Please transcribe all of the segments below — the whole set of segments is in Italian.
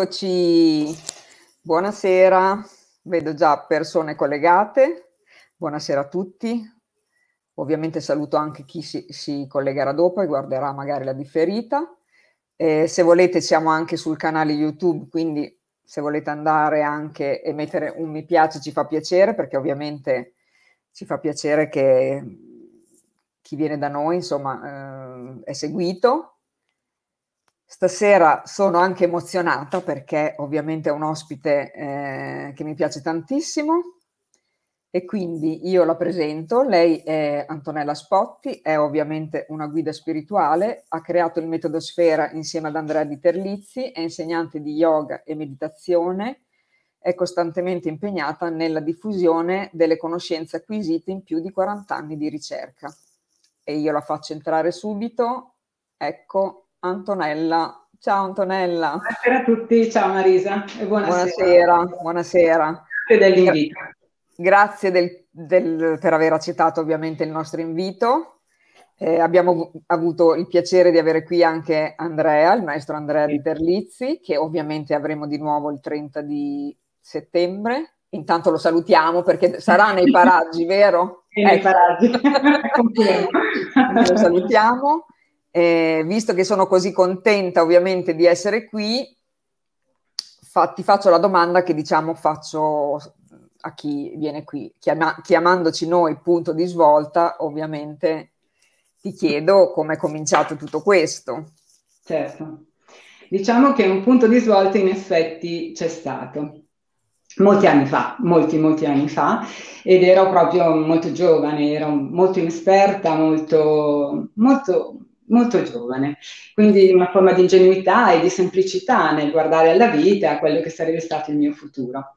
Eccoci, buonasera, vedo già persone collegate, buonasera a tutti. Ovviamente saluto anche chi si, si collegherà dopo e guarderà magari la differita. Eh, se volete siamo anche sul canale YouTube, quindi se volete andare anche e mettere un mi piace ci fa piacere perché ovviamente ci fa piacere che chi viene da noi insomma eh, è seguito Stasera sono anche emozionata perché ovviamente è un ospite eh, che mi piace tantissimo e quindi io la presento. Lei è Antonella Spotti, è ovviamente una guida spirituale, ha creato il metodo Sfera insieme ad Andrea Di Terlizzi, è insegnante di yoga e meditazione, è costantemente impegnata nella diffusione delle conoscenze acquisite in più di 40 anni di ricerca. E io la faccio entrare subito. Ecco, Antonella. Ciao Antonella. Buonasera a tutti, ciao Marisa e buonasera. Buonasera, buonasera. Grazie dell'invito. Grazie del, del, per aver accettato ovviamente il nostro invito. Eh, abbiamo avuto il piacere di avere qui anche Andrea, il maestro Andrea sì. di Terlizzi, che ovviamente avremo di nuovo il 30 di settembre. Intanto lo salutiamo perché sarà nei paraggi, vero? Sì, ecco. nei paraggi. lo salutiamo. Eh, visto che sono così contenta ovviamente di essere qui, fa, ti faccio la domanda che diciamo faccio a chi viene qui, Chiama, chiamandoci noi punto di svolta, ovviamente ti chiedo come è cominciato tutto questo. Certo, diciamo che un punto di svolta in effetti c'è stato. Molti anni fa, molti, molti anni fa, ed ero proprio molto giovane, ero molto inesperta, molto, molto molto giovane, quindi una forma di ingenuità e di semplicità nel guardare alla vita, a quello che sarebbe stato il mio futuro.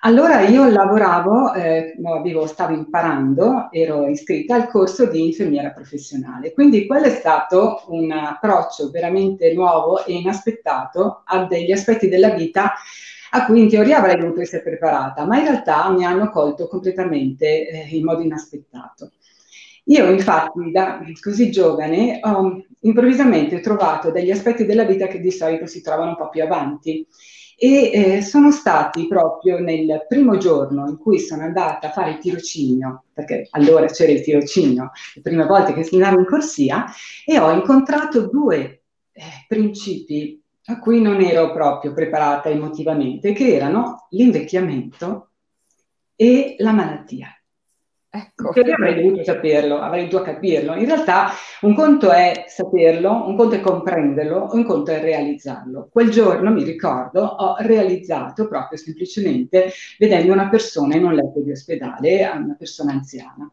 Allora io lavoravo, eh, avevo, stavo imparando, ero iscritta al corso di infermiera professionale, quindi quello è stato un approccio veramente nuovo e inaspettato a degli aspetti della vita a cui in teoria avrei dovuto essere preparata, ma in realtà mi hanno colto completamente eh, in modo inaspettato. Io infatti da così giovane ho improvvisamente trovato degli aspetti della vita che di solito si trovano un po' più avanti e eh, sono stati proprio nel primo giorno in cui sono andata a fare il tirocinio, perché allora c'era il tirocinio, le prime volte che andavo in corsia, e ho incontrato due eh, principi a cui non ero proprio preparata emotivamente, che erano l'invecchiamento e la malattia. Ecco. Perché avrei dovuto saperlo, avrei dovuto capirlo. In realtà un conto è saperlo, un conto è comprenderlo, un conto è realizzarlo. Quel giorno, mi ricordo, ho realizzato proprio semplicemente vedendo una persona in un letto di ospedale, una persona anziana.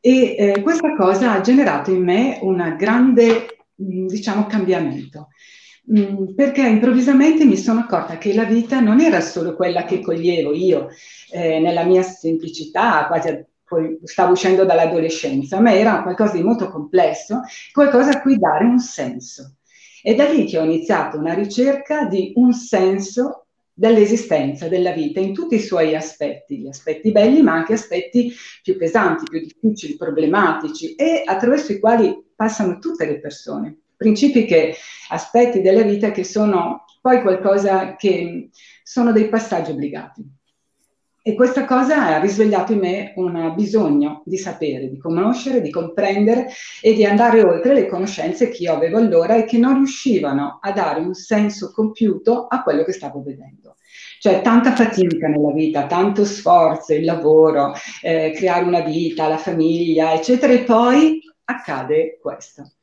E eh, questa cosa ha generato in me un grande, diciamo, cambiamento. Mm, perché improvvisamente mi sono accorta che la vita non era solo quella che coglievo io eh, nella mia semplicità, quasi stavo uscendo dall'adolescenza, ma era qualcosa di molto complesso, qualcosa a cui dare un senso. È da lì che ho iniziato una ricerca di un senso dell'esistenza, della vita, in tutti i suoi aspetti, gli aspetti belli, ma anche aspetti più pesanti, più difficili, problematici, e attraverso i quali passano tutte le persone principi che, aspetti della vita che sono poi qualcosa che sono dei passaggi obbligati. E questa cosa ha risvegliato in me un bisogno di sapere, di conoscere, di comprendere e di andare oltre le conoscenze che io avevo allora e che non riuscivano a dare un senso compiuto a quello che stavo vedendo. Cioè tanta fatica nella vita, tanto sforzo, il lavoro, eh, creare una vita, la famiglia, eccetera, e poi accade questo.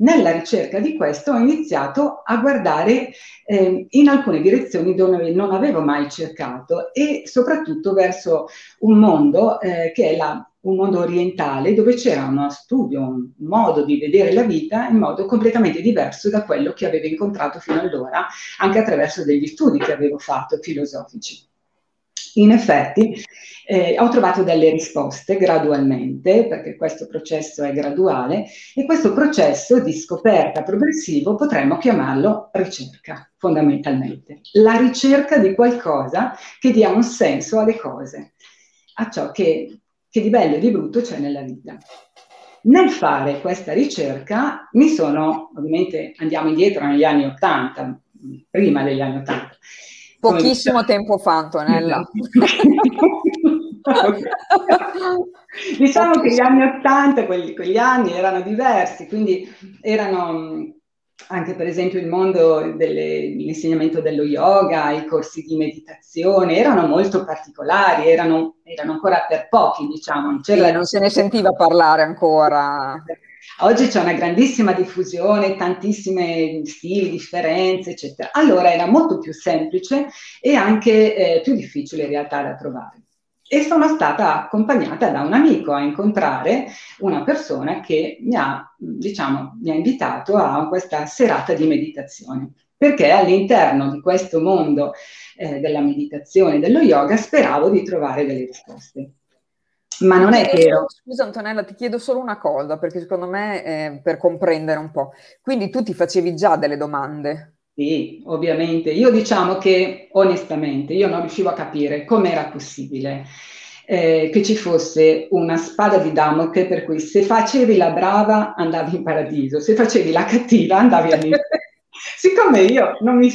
Nella ricerca di questo ho iniziato a guardare eh, in alcune direzioni dove non avevo mai cercato e soprattutto verso un mondo eh, che è la, un mondo orientale dove c'era uno studio, un modo di vedere la vita in modo completamente diverso da quello che avevo incontrato fino allora, anche attraverso degli studi che avevo fatto filosofici. In effetti eh, ho trovato delle risposte gradualmente, perché questo processo è graduale, e questo processo di scoperta progressivo potremmo chiamarlo ricerca, fondamentalmente. La ricerca di qualcosa che dia un senso alle cose, a ciò che, che di bello e di brutto c'è nella vita. nel fare questa ricerca mi sono, ovviamente andiamo indietro negli anni 80, prima degli anni 80. Pochissimo tempo fa, Antonella. diciamo che gli anni 80, quelli, quegli anni erano diversi, quindi erano anche per esempio il mondo dell'insegnamento dello yoga, i corsi di meditazione, erano molto particolari, erano, erano ancora per pochi, diciamo. Sì, non se ne sentiva parlare ancora. Oggi c'è una grandissima diffusione, tantissimi stili, differenze, eccetera. Allora era molto più semplice e anche eh, più difficile in realtà da trovare e sono stata accompagnata da un amico a incontrare una persona che mi ha, diciamo, mi ha invitato a questa serata di meditazione, perché all'interno di questo mondo eh, della meditazione, dello yoga, speravo di trovare delle risposte. Ma non è che ero... Scusa Antonella, ti chiedo solo una cosa, perché secondo me, eh, per comprendere un po', quindi tu ti facevi già delle domande? Sì, ovviamente. Io diciamo che onestamente io non riuscivo a capire com'era possibile eh, che ci fosse una spada di Damocle per cui se facevi la brava andavi in paradiso, se facevi la cattiva andavi all'inferno. Siccome io non, mi,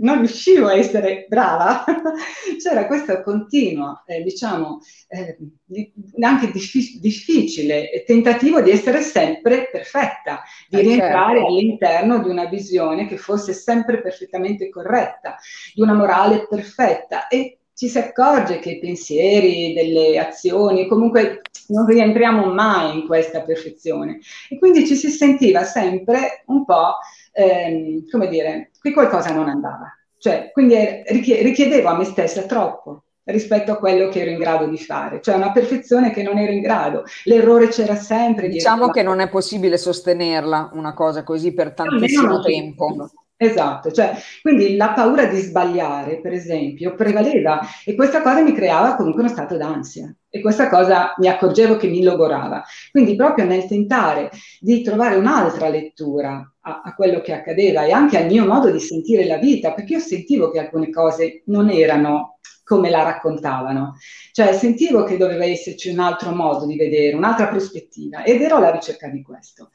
non, riuscivo a essere brava, c'era questo continuo, eh, diciamo, eh, di, anche diffi- difficile tentativo di essere sempre perfetta, di eh rientrare certo. all'interno di una visione che fosse sempre perfettamente corretta, di una morale perfetta. E ci si accorge che i pensieri, delle azioni, comunque non rientriamo mai in questa perfezione. E quindi ci si sentiva sempre un po' ehm, come dire, qui qualcosa non andava. Cioè, quindi richiedevo a me stessa troppo rispetto a quello che ero in grado di fare, cioè una perfezione che non ero in grado. L'errore c'era sempre. Diciamo che non è possibile sostenerla una cosa così per tantissimo tempo. Esatto, cioè, quindi la paura di sbagliare, per esempio, prevaleva e questa cosa mi creava comunque uno stato d'ansia e questa cosa mi accorgevo che mi logorava. Quindi proprio nel tentare di trovare un'altra lettura a, a, quello che accadeva e anche al mio modo di sentire la vita, perché io sentivo che alcune cose non erano come la raccontavano, cioè sentivo che doveva esserci un altro modo di vedere, un'altra prospettiva ed ero alla ricerca di questo.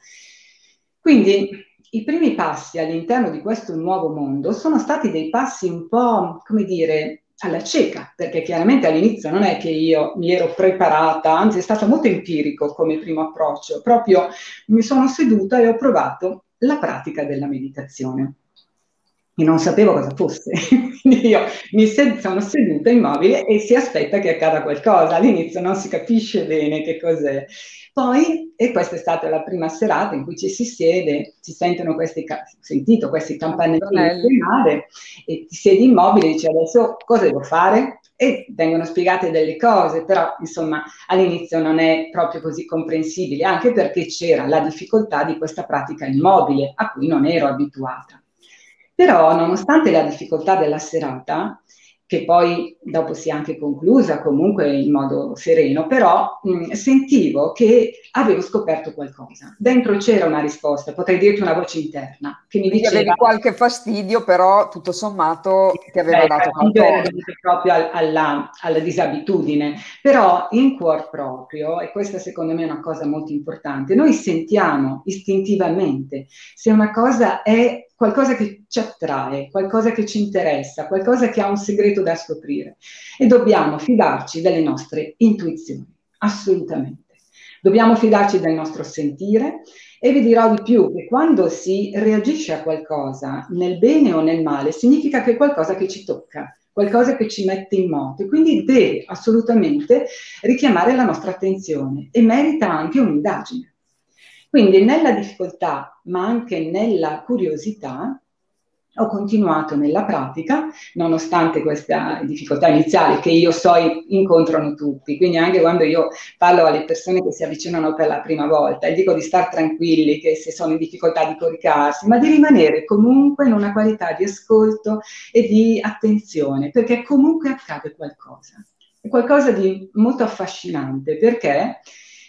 Quindi i primi passi all'interno di questo nuovo mondo sono stati dei passi un po', come dire, alla cieca, perché chiaramente all'inizio non è che io mi ero preparata, anzi è stato molto empirico come primo approccio, proprio mi sono seduta e ho provato la pratica della meditazione. E non sapevo cosa fosse, quindi io mi sed- sono seduta immobile e si aspetta che accada qualcosa, all'inizio non si capisce bene che cos'è. Poi, e questa è stata la prima serata in cui ci si siede, si sentono questi, sentito questi campanelli mare e ti siedi immobile e dici adesso cosa devo fare? E vengono spiegate delle cose, però insomma all'inizio non è proprio così comprensibile, anche perché c'era la difficoltà di questa pratica immobile a cui non ero abituata. Però nonostante la difficoltà della serata, che poi dopo si è anche conclusa comunque in modo sereno, però mh, sentivo che avevo scoperto qualcosa. Dentro c'era una risposta, potrei dirti una voce interna che mi Quindi diceva... Avevi qualche fastidio, però tutto sommato ti aveva eh, dato qualcosa. proprio al, alla, alla, disabitudine, però in cuor proprio, e questa secondo me è una cosa molto importante, noi sentiamo istintivamente se una cosa è qualcosa che ci attrae, qualcosa che ci interessa, qualcosa che ha un segreto da scoprire e dobbiamo fidarci delle nostre intuizioni, assolutamente. Dobbiamo fidarci del nostro sentire e vi dirò di più che quando si reagisce a qualcosa nel bene o nel male significa che è qualcosa che ci tocca, qualcosa che ci mette in moto e quindi deve assolutamente richiamare la nostra attenzione e merita anche un'indagine. Quindi nella difficoltà, ma anche nella curiosità, ho continuato nella pratica, nonostante questa difficoltà iniziale che io so incontrano tutti. Quindi anche quando io parlo alle persone che si avvicinano per la prima volta e dico di stare tranquilli, che se sono in difficoltà di coricarsi, ma di rimanere comunque in una qualità di ascolto e di attenzione, perché comunque accade qualcosa. È qualcosa di molto affascinante perché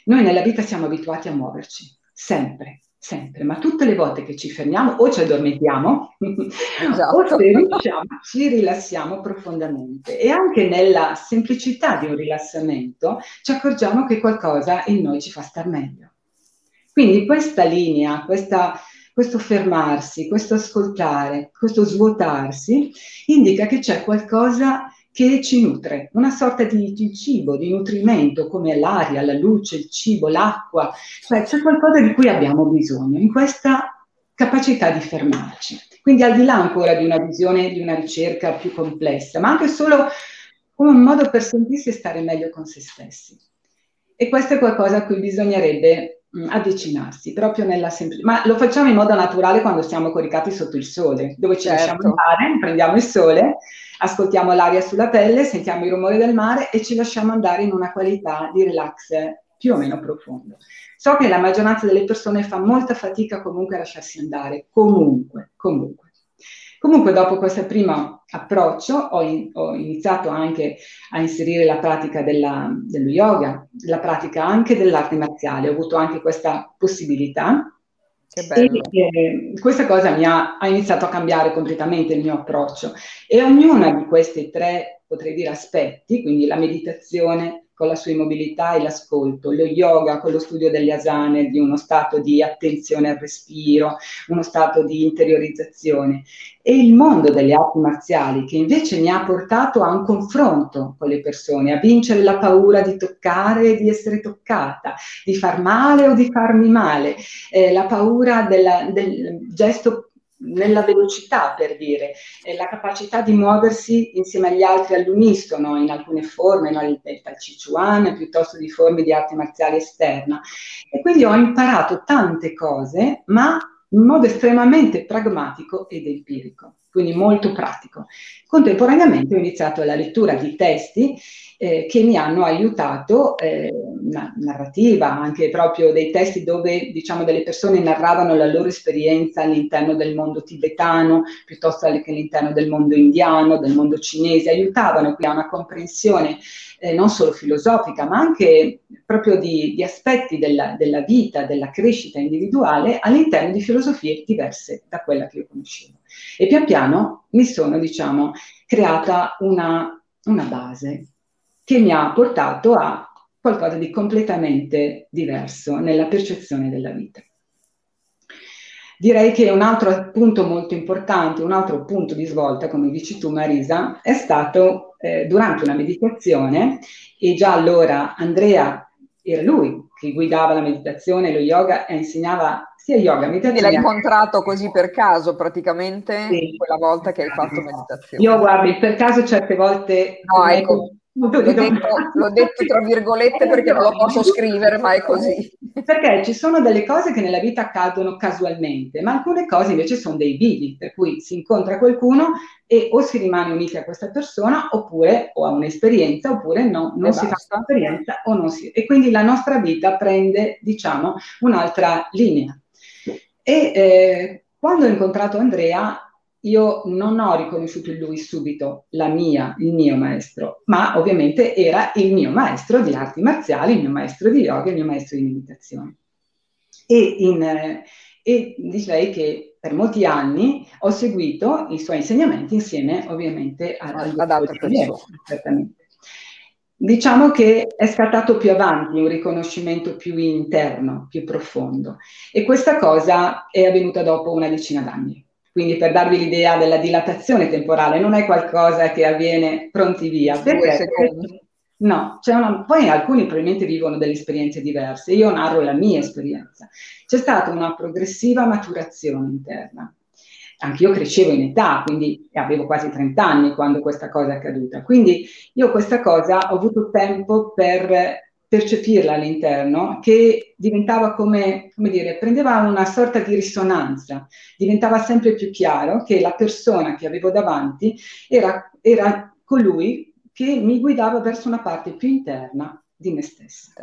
noi nella vita siamo abituati a muoverci sempre, sempre, ma tutte le volte che ci fermiamo o ci addormentiamo esatto. o se riusciamo ci rilassiamo profondamente e anche nella semplicità di un rilassamento ci accorgiamo che qualcosa in noi ci fa star meglio. Quindi questa linea, questa, questo fermarsi, questo ascoltare, questo svuotarsi, indica che c'è qualcosa che ci nutre, una sorta di, di, cibo, di nutrimento come l'aria, la luce, il cibo, l'acqua, cioè c'è qualcosa di cui abbiamo bisogno in questa capacità di fermarci. Quindi al di là ancora di una visione, di una ricerca più complessa, ma anche solo come un modo per sentirsi e stare meglio con se stessi. E questo è qualcosa a cui bisognerebbe avvicinarsi, proprio nella semplicità. Ma lo facciamo in modo naturale quando siamo coricati sotto il sole, dove ci certo. lasciamo andare, prendiamo il sole, ascoltiamo l'aria sulla pelle, sentiamo i rumori del mare e ci lasciamo andare in una qualità di relax più o meno profondo. So che la maggioranza delle persone fa molta fatica comunque a lasciarsi andare, comunque, comunque. Comunque dopo questo primo approccio ho, in, ho, iniziato anche a inserire la pratica della, dello yoga, la pratica anche dell'arte marziale, ho avuto anche questa possibilità. Che bello. E, eh, questa cosa mi ha, ha iniziato a cambiare completamente il mio approccio e ognuna di questi tre, potrei dire, aspetti, quindi la meditazione, con la sua immobilità e l'ascolto, lo yoga con lo studio delle asane, di uno stato di attenzione al respiro, uno stato di interiorizzazione, e il mondo delle arti marziali che invece mi ha portato a un confronto con le persone, a vincere la paura di toccare e di essere toccata, di far male o di farmi male, eh, la paura della, del gesto nella velocità, per dire, la capacità di muoversi insieme agli altri all'unisono in alcune forme, no? il, il Tai Chi Chuan, piuttosto di forme di arte marziale esterna. E quindi ho imparato tante cose, ma in modo estremamente pragmatico ed empirico, quindi molto pratico. Contemporaneamente ho iniziato la lettura di testi eh, che mi hanno aiutato, eh, na- narrativa, anche proprio dei testi dove diciamo delle persone narravano la loro esperienza all'interno del mondo tibetano, piuttosto che all'interno del mondo indiano, del mondo cinese, aiutavano qui a una comprensione eh, non solo filosofica, ma anche proprio di, di aspetti della, della vita, della crescita individuale all'interno di filosofie diverse da quella che io conoscevo. E pian piano mi sono, diciamo, creata una, una base che mi ha portato a qualcosa di completamente diverso nella percezione della vita. Direi che un altro punto molto importante, un altro punto di svolta, come dici tu Marisa, è stato eh, durante una meditazione e già allora Andrea era lui che guidava la meditazione, lo yoga e insegnava sia yoga, meditazione. Quindi l'hai incontrato così per caso praticamente sì. quella volta che hai fatto meditazione? Io guardi, per caso certe volte... No, ecco, L'ho detto, l'ho detto, tra virgolette perché non lo posso scrivere, ma è così. Perché ci sono delle cose che nella vita accadono casualmente, ma alcune cose invece sono dei vivi, per cui si incontra qualcuno e o si rimane uniti a questa persona, oppure o ha un'esperienza, oppure no, non e si basta. fa un'esperienza o non si... E quindi la nostra vita prende, diciamo, un'altra linea. E eh, quando ho incontrato Andrea io non ho riconosciuto in lui subito la mia, il mio maestro, ma ovviamente era il mio maestro di arti marziali, il mio maestro di yoga, il mio maestro di meditazione. E, in, eh, e direi che per molti anni ho seguito i suoi insegnamenti insieme ovviamente a, ad altre persone. Diciamo che è scattato più avanti un riconoscimento più interno, più profondo e questa cosa è avvenuta dopo una decina d'anni. Quindi per darvi l'idea della dilatazione temporale, non è qualcosa che avviene pronti via. Perché? No, una, poi alcuni probabilmente vivono delle esperienze diverse, io narro la mia esperienza. C'è stata una progressiva maturazione interna. Anche io crescevo in età, quindi avevo quasi 30 anni quando questa cosa è accaduta. Quindi io questa cosa ho avuto tempo per percepirla all'interno, che diventava come, come dire, prendeva una sorta di risonanza, diventava sempre più chiaro che la persona che avevo davanti era, era colui che mi guidava verso una parte più interna di me stessa.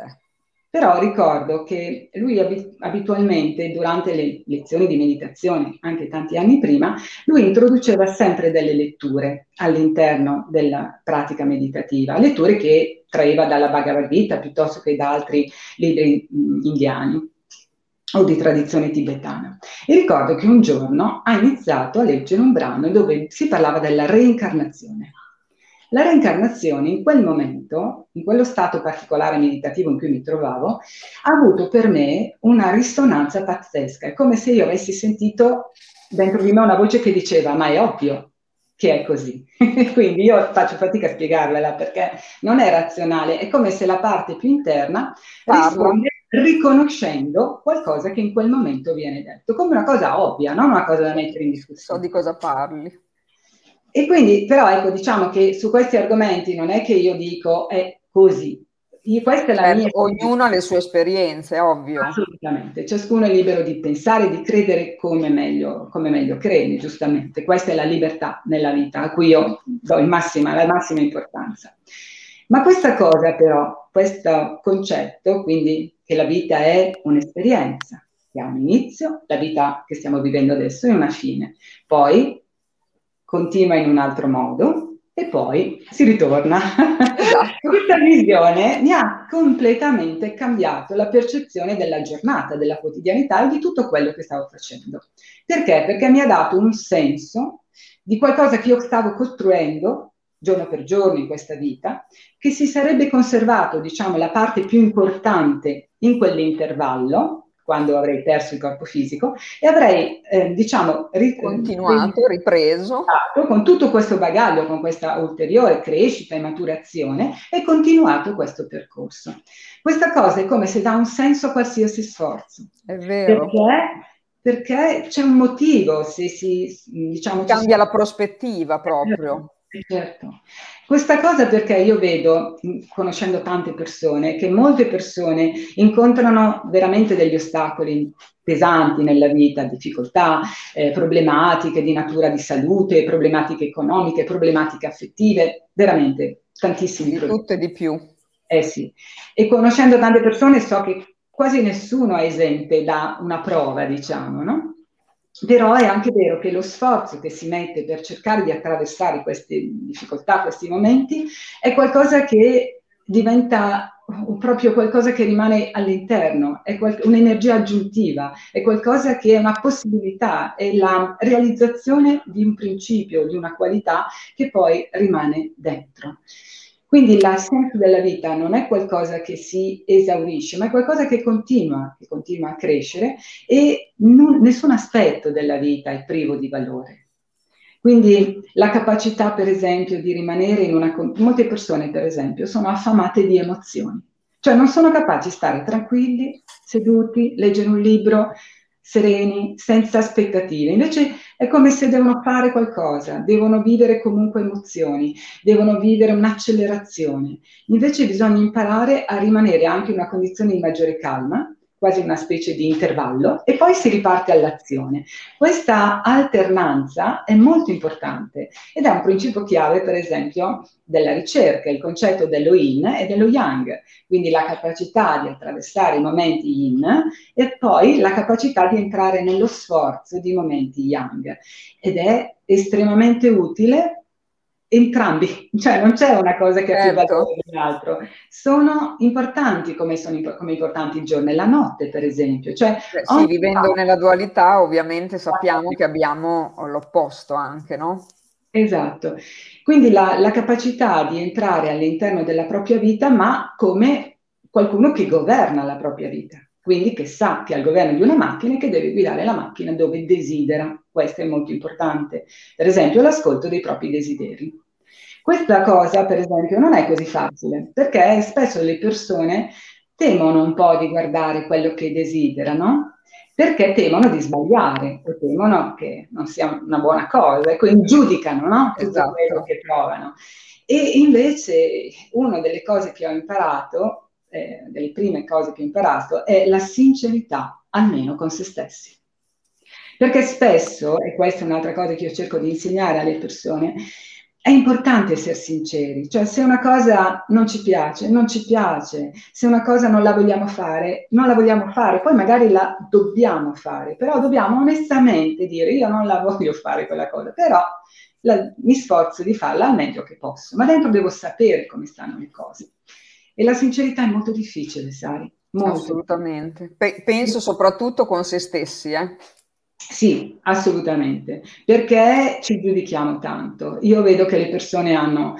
Però ricordo che lui abitualmente durante le lezioni di meditazione, anche tanti anni prima, lui introduceva sempre delle letture all'interno della pratica meditativa, letture che traeva dalla Bhagavad Gita piuttosto che da altri libri indiani o di tradizione tibetana. E ricordo che un giorno ha iniziato a leggere un brano dove si parlava della reincarnazione. La reincarnazione in quel momento, in quello stato particolare meditativo in cui mi trovavo, ha avuto per me una risonanza pazzesca. È come se io avessi sentito dentro di me una voce che diceva, ma è ovvio che è così. Quindi io faccio fatica a spiegarvela perché non è razionale, è come se la parte più interna risponde riconoscendo qualcosa che in quel momento viene detto, come una cosa ovvia, non una cosa da mettere in discussione. So di cosa parli. E quindi, però, ecco, diciamo che su questi argomenti non è che io dico è così. Io, questa è la certo, mia... Ognuno ha le sue esperienze, ovvio. Assolutamente, ciascuno è libero di pensare di credere come meglio, come meglio crede, giustamente. Questa è la libertà nella vita, a cui io do massima, la massima importanza. Ma questa cosa però, questo concetto, quindi che la vita è un'esperienza, che ha un inizio, la vita che stiamo vivendo adesso è una fine. Poi continua in un altro modo e poi si ritorna. Esatto. Questa visione mi ha completamente cambiato la percezione della giornata, della quotidianità e di tutto quello che stavo facendo. Perché? Perché mi ha dato un senso di qualcosa che io stavo costruendo giorno per giorno in questa vita, che si sarebbe conservato, diciamo, la parte più importante in quell'intervallo, quando avrei perso il corpo fisico e avrei, eh, diciamo, ri- continuato, ripreso con tutto questo bagaglio, con questa ulteriore crescita e maturazione e continuato questo percorso. Questa cosa è come se dà un senso a qualsiasi sforzo. È vero. Perché perché c'è un motivo se si diciamo cambia la prospettiva proprio Certo. Questa cosa perché io vedo, conoscendo tante persone, che molte persone incontrano veramente degli ostacoli pesanti nella vita, difficoltà, eh, problematiche di natura di salute, problematiche economiche, problematiche affettive, veramente tantissimi di problemi. tutto e di più. Eh sì, e conoscendo tante persone so che quasi nessuno è esente da una prova, diciamo, no? Però è anche vero che lo sforzo che si mette per cercare di attraversare queste difficoltà, questi momenti, è qualcosa che diventa proprio qualcosa che rimane all'interno, è qual- un'energia aggiuntiva, è qualcosa che è una possibilità, è la realizzazione di un principio, di una qualità che poi rimane dentro. Quindi il senso della vita non è qualcosa che si esaurisce, ma è qualcosa che continua, che continua a crescere e non, nessun aspetto della vita è privo di valore. Quindi la capacità, per esempio, di rimanere in una... Molte persone, per esempio, sono affamate di emozioni, cioè non sono capaci di stare tranquilli, seduti, leggere un libro, sereni, senza aspettative. Invece è come se devono fare qualcosa, devono vivere comunque emozioni, devono vivere un'accelerazione. Invece bisogna imparare a rimanere anche in una condizione di maggiore calma, quasi una specie di intervallo, e poi si riparte all'azione. Questa alternanza è molto importante ed è un principio chiave, per esempio, della ricerca, il concetto dello yin e dello yang, quindi la capacità di attraversare i momenti yin e poi la capacità di entrare nello sforzo di momenti yang. Ed è estremamente utile entrambi, cioè non c'è una cosa che ha più certo. valore dell'altro, sono importanti come sono come importanti il giorno e la notte, per esempio. Cioè, Beh, sì, vivendo parte... nella dualità, ovviamente sappiamo che abbiamo l'opposto anche, no? Esatto. Quindi la, la capacità di entrare all'interno della propria vita, ma come qualcuno che governa la propria vita quindi che sa che ha il governo di una macchina e che deve guidare la macchina dove desidera. Questo è molto importante. Per esempio, l'ascolto dei propri desideri. Questa cosa, per esempio, non è così facile, perché spesso le persone temono un po' di guardare quello che desiderano, perché temono di sbagliare o temono che non sia una buona cosa, e quindi giudicano no? tutto esatto. quello che provano. E invece una delle cose che ho imparato eh, delle prime cose che ho imparato è la sincerità, almeno con se stessi. Perché spesso, e questa è un'altra cosa che io cerco di insegnare alle persone, è importante essere sinceri, cioè se una cosa non ci piace, non ci piace, se una cosa non la vogliamo fare, non la vogliamo fare, poi magari la dobbiamo fare, però dobbiamo onestamente dire io non la voglio fare quella cosa, però la, mi sforzo di farla al meglio che posso, ma dentro devo sapere come stanno le cose. E la sincerità è molto difficile, sai? Molto. Assolutamente. Pe- penso soprattutto con se stessi, eh? Sì, assolutamente, perché ci giudichiamo tanto. Io vedo che le persone hanno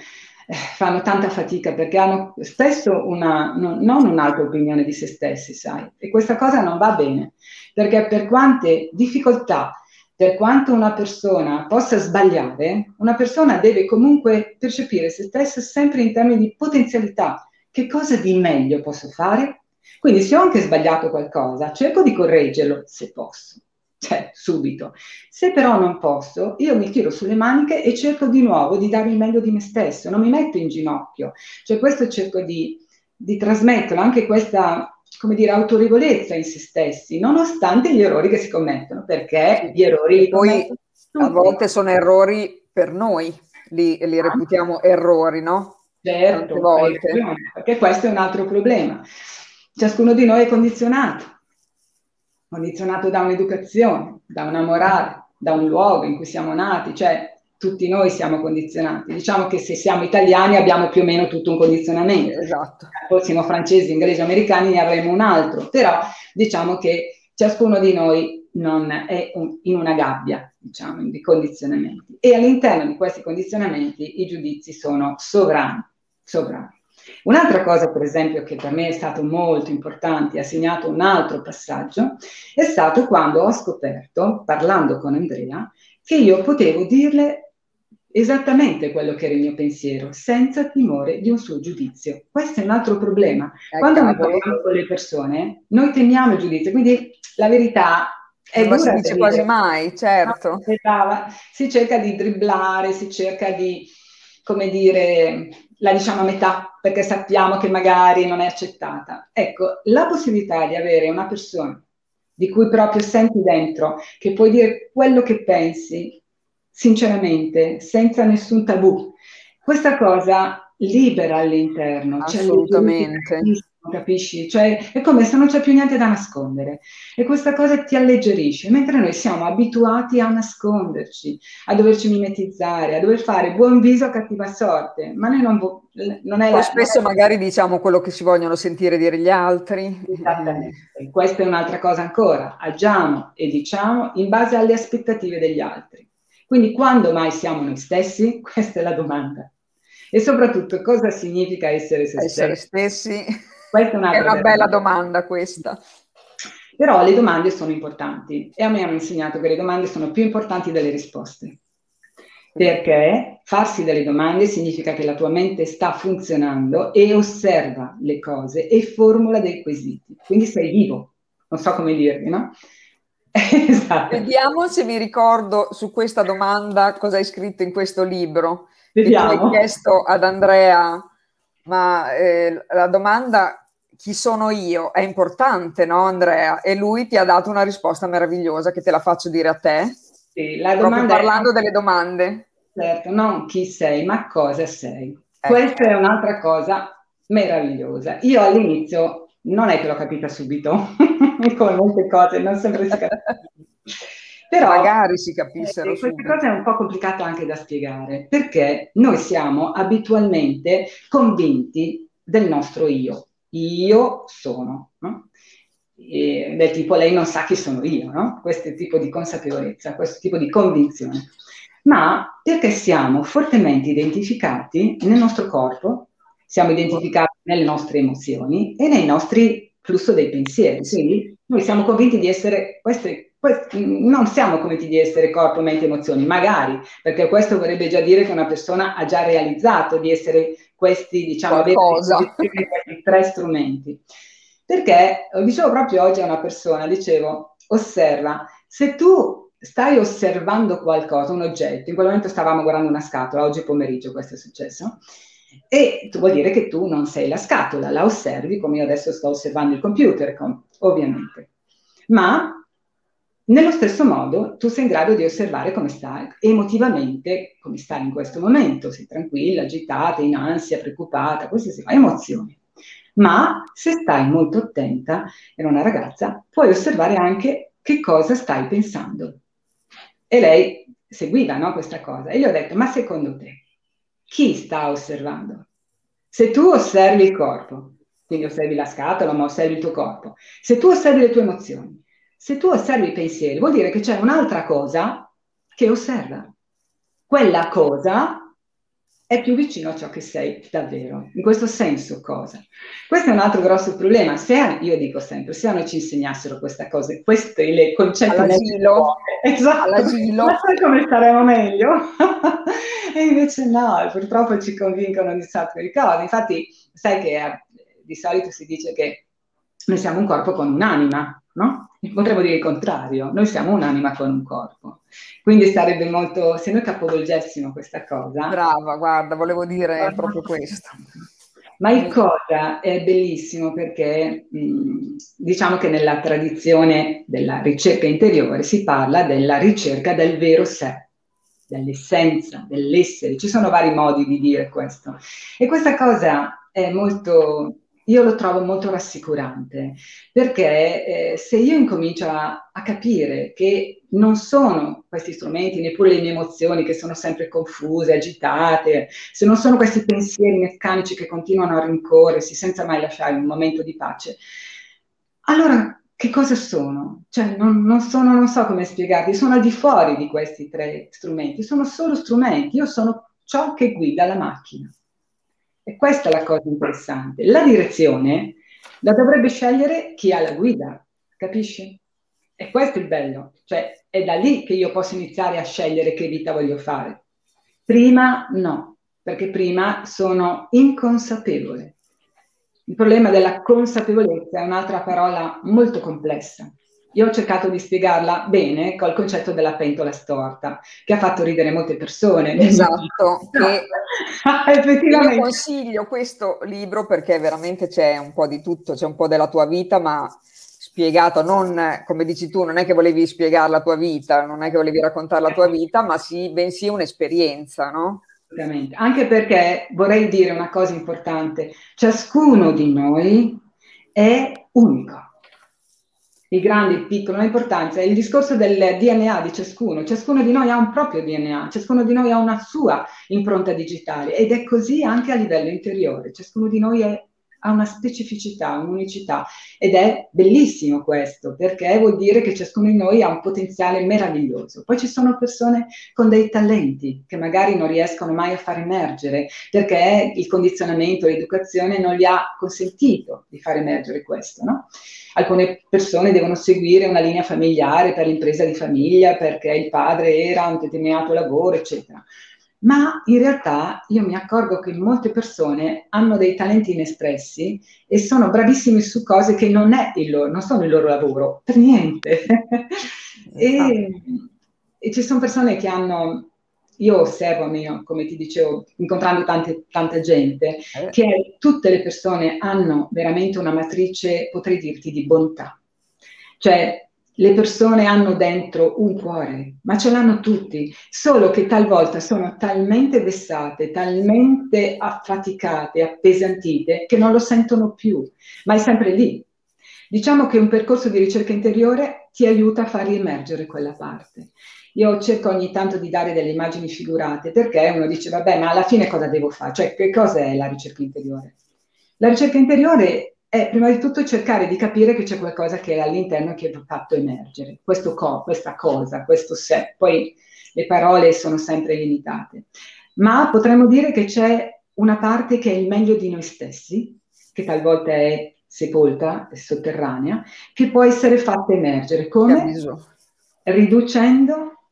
fanno tanta fatica perché hanno spesso una, non, non un'altra opinione di se stessi, sai, e questa cosa non va bene, perché per quante difficoltà, per quanto una persona possa sbagliare, una persona deve comunque percepire se stessa sempre in termini di potenzialità. Che cosa di meglio posso fare? Quindi se ho anche sbagliato qualcosa, cerco di correggerlo se posso cioè subito. Se però non posso, io mi tiro sulle maniche e cerco di nuovo di dare il meglio di me stesso, non mi metto in ginocchio. Cioè questo cerco di, di trasmetterlo, anche questa, come dire, autorevolezza in se stessi, nonostante gli errori che si commettono, perché gli errori li Poi a volte sono errori per noi, li, li ah. reputiamo errori, no? Certo, perché questo è un altro problema. Ciascuno di noi è condizionato condizionato da un'educazione, da una morale, da un luogo in cui siamo nati, cioè tutti noi siamo condizionati. Diciamo che se siamo italiani abbiamo più o meno tutto un condizionamento. Esatto. Se fossimo francesi, inglesi, americani ne avremmo un altro, però diciamo che ciascuno di noi non è un, in una gabbia, diciamo, di condizionamenti. E all'interno di questi condizionamenti i giudizi sono sovrani, sovrani. Un'altra cosa, per esempio, che per me è stato molto importante, ha segnato un altro passaggio, è stato quando ho scoperto, parlando con Andrea, che io potevo dirle esattamente quello che era il mio pensiero, senza timore di un suo giudizio. Questo è un altro problema. Eh, quando noi parliamo con le persone, noi temiamo il giudizio, quindi la verità è non si dice quasi mai, certo. Si cerca di dribblare, si cerca di, come dire, la diciamo a metà perché sappiamo che magari non è accettata. Ecco, la possibilità di avere una persona di cui proprio senti dentro, che puoi dire quello che pensi, sinceramente, senza nessun tabù, questa cosa libera all'interno. Cioè Assolutamente. Cioè, capisci? Cioè è come se non c'è più niente da nascondere e questa cosa ti alleggerisce, mentre noi siamo abituati a nasconderci, a doverci mimetizzare, a dover fare buon viso a cattiva sorte, ma noi non, vo- non è Poi la... spesso magari diciamo quello che si vogliono sentire dire gli altri. Esattamente, e questa è un'altra cosa ancora, agiamo e diciamo in base alle aspettative degli altri. Quindi quando mai siamo noi stessi? Questa è la domanda. E soprattutto cosa significa essere se essere stessi? stessi questa è, è una bella domanda questa. Però le domande sono importanti e a me hanno insegnato che le domande sono più importanti delle risposte. Perché farsi delle domande significa che la tua mente sta funzionando e osserva le cose e formula dei quesiti. Quindi sei vivo, non so come dirvi, no? esatto. Vediamo se mi ricordo su questa domanda cosa hai scritto in questo libro. Vediamo. Che tu hai chiesto ad Andrea ma eh, la domanda chi sono io è importante, no Andrea? E lui ti ha dato una risposta meravigliosa che te la faccio dire a te. Sì, la domanda parlando è... delle domande. Certo, non chi sei, ma cosa sei. Ecco. Questa è un'altra cosa meravigliosa. Io all'inizio non è che l'ho capita subito, come molte cose, non sempre si capisce. Però magari si capissero. Eh, questa cosa è un po' complicata anche da spiegare, perché noi siamo abitualmente convinti del nostro io. Io sono, no? E del tipo lei non sa chi sono io, no? Questo tipo di consapevolezza, questo tipo di convinzione. Ma perché siamo fortemente identificati nel nostro corpo, siamo identificati nelle nostre emozioni e nei nostri flusso dei pensieri. Quindi noi siamo convinti di essere queste non siamo convinti di essere corpo, mente, emozioni, magari, perché questo vorrebbe già dire che una persona ha già realizzato di essere questi, diciamo, avere questi tre strumenti. Perché, dicevo proprio oggi a una persona, dicevo, osserva, se tu stai osservando qualcosa, un oggetto, in quel momento stavamo guardando una scatola, oggi pomeriggio questo è successo, e tu vuol dire che tu non sei la scatola, la osservi come io adesso sto osservando il computer, ovviamente. Ma nello stesso modo, tu sei in grado di osservare come stai emotivamente, come stai in questo momento, sei tranquilla, agitata, in ansia, preoccupata, queste sono emozioni. Ma se stai molto attenta, era una ragazza, puoi osservare anche che cosa stai pensando. E lei seguiva no, questa cosa. E gli ho detto, ma secondo te, chi sta osservando? Se tu osservi il corpo, quindi osservi la scatola, ma osservi il tuo corpo, se tu osservi le tue emozioni, se tu osservi i pensieri, vuol dire che c'è un'altra cosa che osserva. Quella cosa è più vicino a ciò che sei davvero. In questo senso cosa? Questo è un altro grosso problema. Se io dico sempre, se a noi ci insegnassero queste cose, questi le concetti all'asilo, esatto, all'asilo. ma sai come staremo meglio? e invece no, purtroppo ci convincono di di cose. Infatti, sai che eh, di solito si dice che noi siamo un corpo con un'anima, no? Potremmo dire il contrario, noi siamo un'anima con un corpo. Quindi sarebbe molto, se noi capovolgessimo questa cosa... Brava, guarda, volevo dire proprio questo. Ma il cosa è bellissimo perché mh, diciamo che nella tradizione della ricerca interiore si parla della ricerca del vero sé, dell'essenza, dell'essere. Ci sono vari modi di dire questo. E questa cosa è molto io lo trovo molto rassicurante perché eh, se io incomincio a, a, capire che non sono questi strumenti, neppure le mie emozioni che sono sempre confuse, agitate, se non sono questi pensieri meccanici che continuano a rincorrersi senza mai lasciare un momento di pace, allora che cosa sono? Cioè, non, non, sono, non so come spiegarti, sono al di fuori di questi tre strumenti, sono solo strumenti, io sono ciò che guida la macchina. E questa è la cosa interessante. La direzione la dovrebbe scegliere chi ha la guida, capisci? E questo è il bello, cioè è da lì che io posso iniziare a scegliere che vita voglio fare. Prima no, perché prima sono inconsapevole. Il problema della consapevolezza è un'altra parola molto complessa. Io ho cercato di spiegarla bene col concetto della pentola storta, che ha fatto ridere molte persone. Esatto, che effettivamente. Io consiglio questo libro perché veramente c'è un po' di tutto, c'è un po' della tua vita, ma spiegato non come dici tu, non è che volevi spiegare la tua vita, non è che volevi raccontare la tua vita, ma sì, bensì un'esperienza, no? Assolutamente. Anche perché vorrei dire una cosa importante, ciascuno di noi è unico il grande, il piccolo, l'importanza, è il discorso del DNA di ciascuno. Ciascuno di noi ha un proprio DNA, ciascuno di noi ha una sua impronta digitale ed è così anche a livello interiore. Ciascuno di noi è ha una specificità, un'unicità ed è bellissimo questo perché vuol dire che ciascuno di noi ha un potenziale meraviglioso. Poi ci sono persone con dei talenti che magari non riescono mai a far emergere perché il condizionamento, l'educazione non gli ha consentito di far emergere questo. No? Alcune persone devono seguire una linea familiare per l'impresa di famiglia perché il padre era un determinato lavoro, eccetera ma in realtà io mi accorgo che molte persone hanno dei talenti inespressi e sono bravissimi su cose che non, loro, non sono il loro lavoro, per niente. e, e, ci sono persone che hanno, io osservo, mio, come ti dicevo, incontrando tante, tanta gente, eh. che tutte le persone hanno veramente una matrice, potrei dirti, di bontà. Cioè, le persone hanno dentro un cuore, ma ce l'hanno tutti, solo che talvolta sono talmente vessate, talmente affaticate, appesantite, che non lo sentono più, ma è sempre lì. Diciamo che un percorso di ricerca interiore ti aiuta a far riemergere quella parte. Io cerco ogni tanto di dare delle immagini figurate, perché uno dice, vabbè, ma alla fine cosa devo fare? Cioè, che cosa è la ricerca interiore? La ricerca interiore è prima di tutto cercare di capire che c'è qualcosa che è all'interno che va fatto emergere, questo co, questa cosa, questo sé. Poi le parole sono sempre limitate, ma potremmo dire che c'è una parte che è il meglio di noi stessi, che talvolta è sepolta, è sotterranea, che può essere fatta emergere. Come? Riducendo,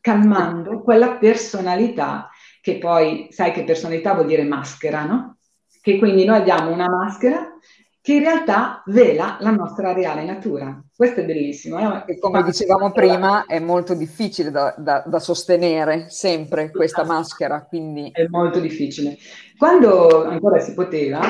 calmando quella personalità che poi, sai che personalità vuol dire maschera, no? Che quindi noi abbiamo una maschera che in realtà vela la nostra reale natura. Questo è bellissimo. Eh? E come dicevamo prima, è molto difficile da, da, da, sostenere sempre questa maschera. Quindi... È molto difficile. Quando ancora si poteva,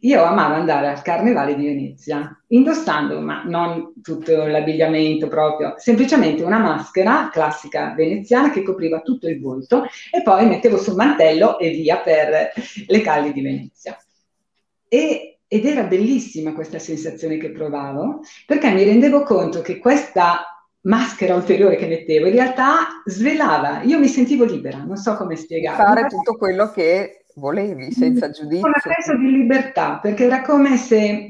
io amavo andare al Carnevale di Venezia, indossando, ma non tutto l'abbigliamento proprio, semplicemente una maschera classica veneziana che copriva tutto il volto e poi mettevo sul mantello e via per le calli di Venezia. E, ed era bellissima questa sensazione che provavo, perché mi rendevo conto che questa maschera ulteriore che mettevo in realtà svelava, io mi sentivo libera, non so come spiegare. Fare tutto quello che volevi, senza giudizio. Con un senso di libertà, perché era come se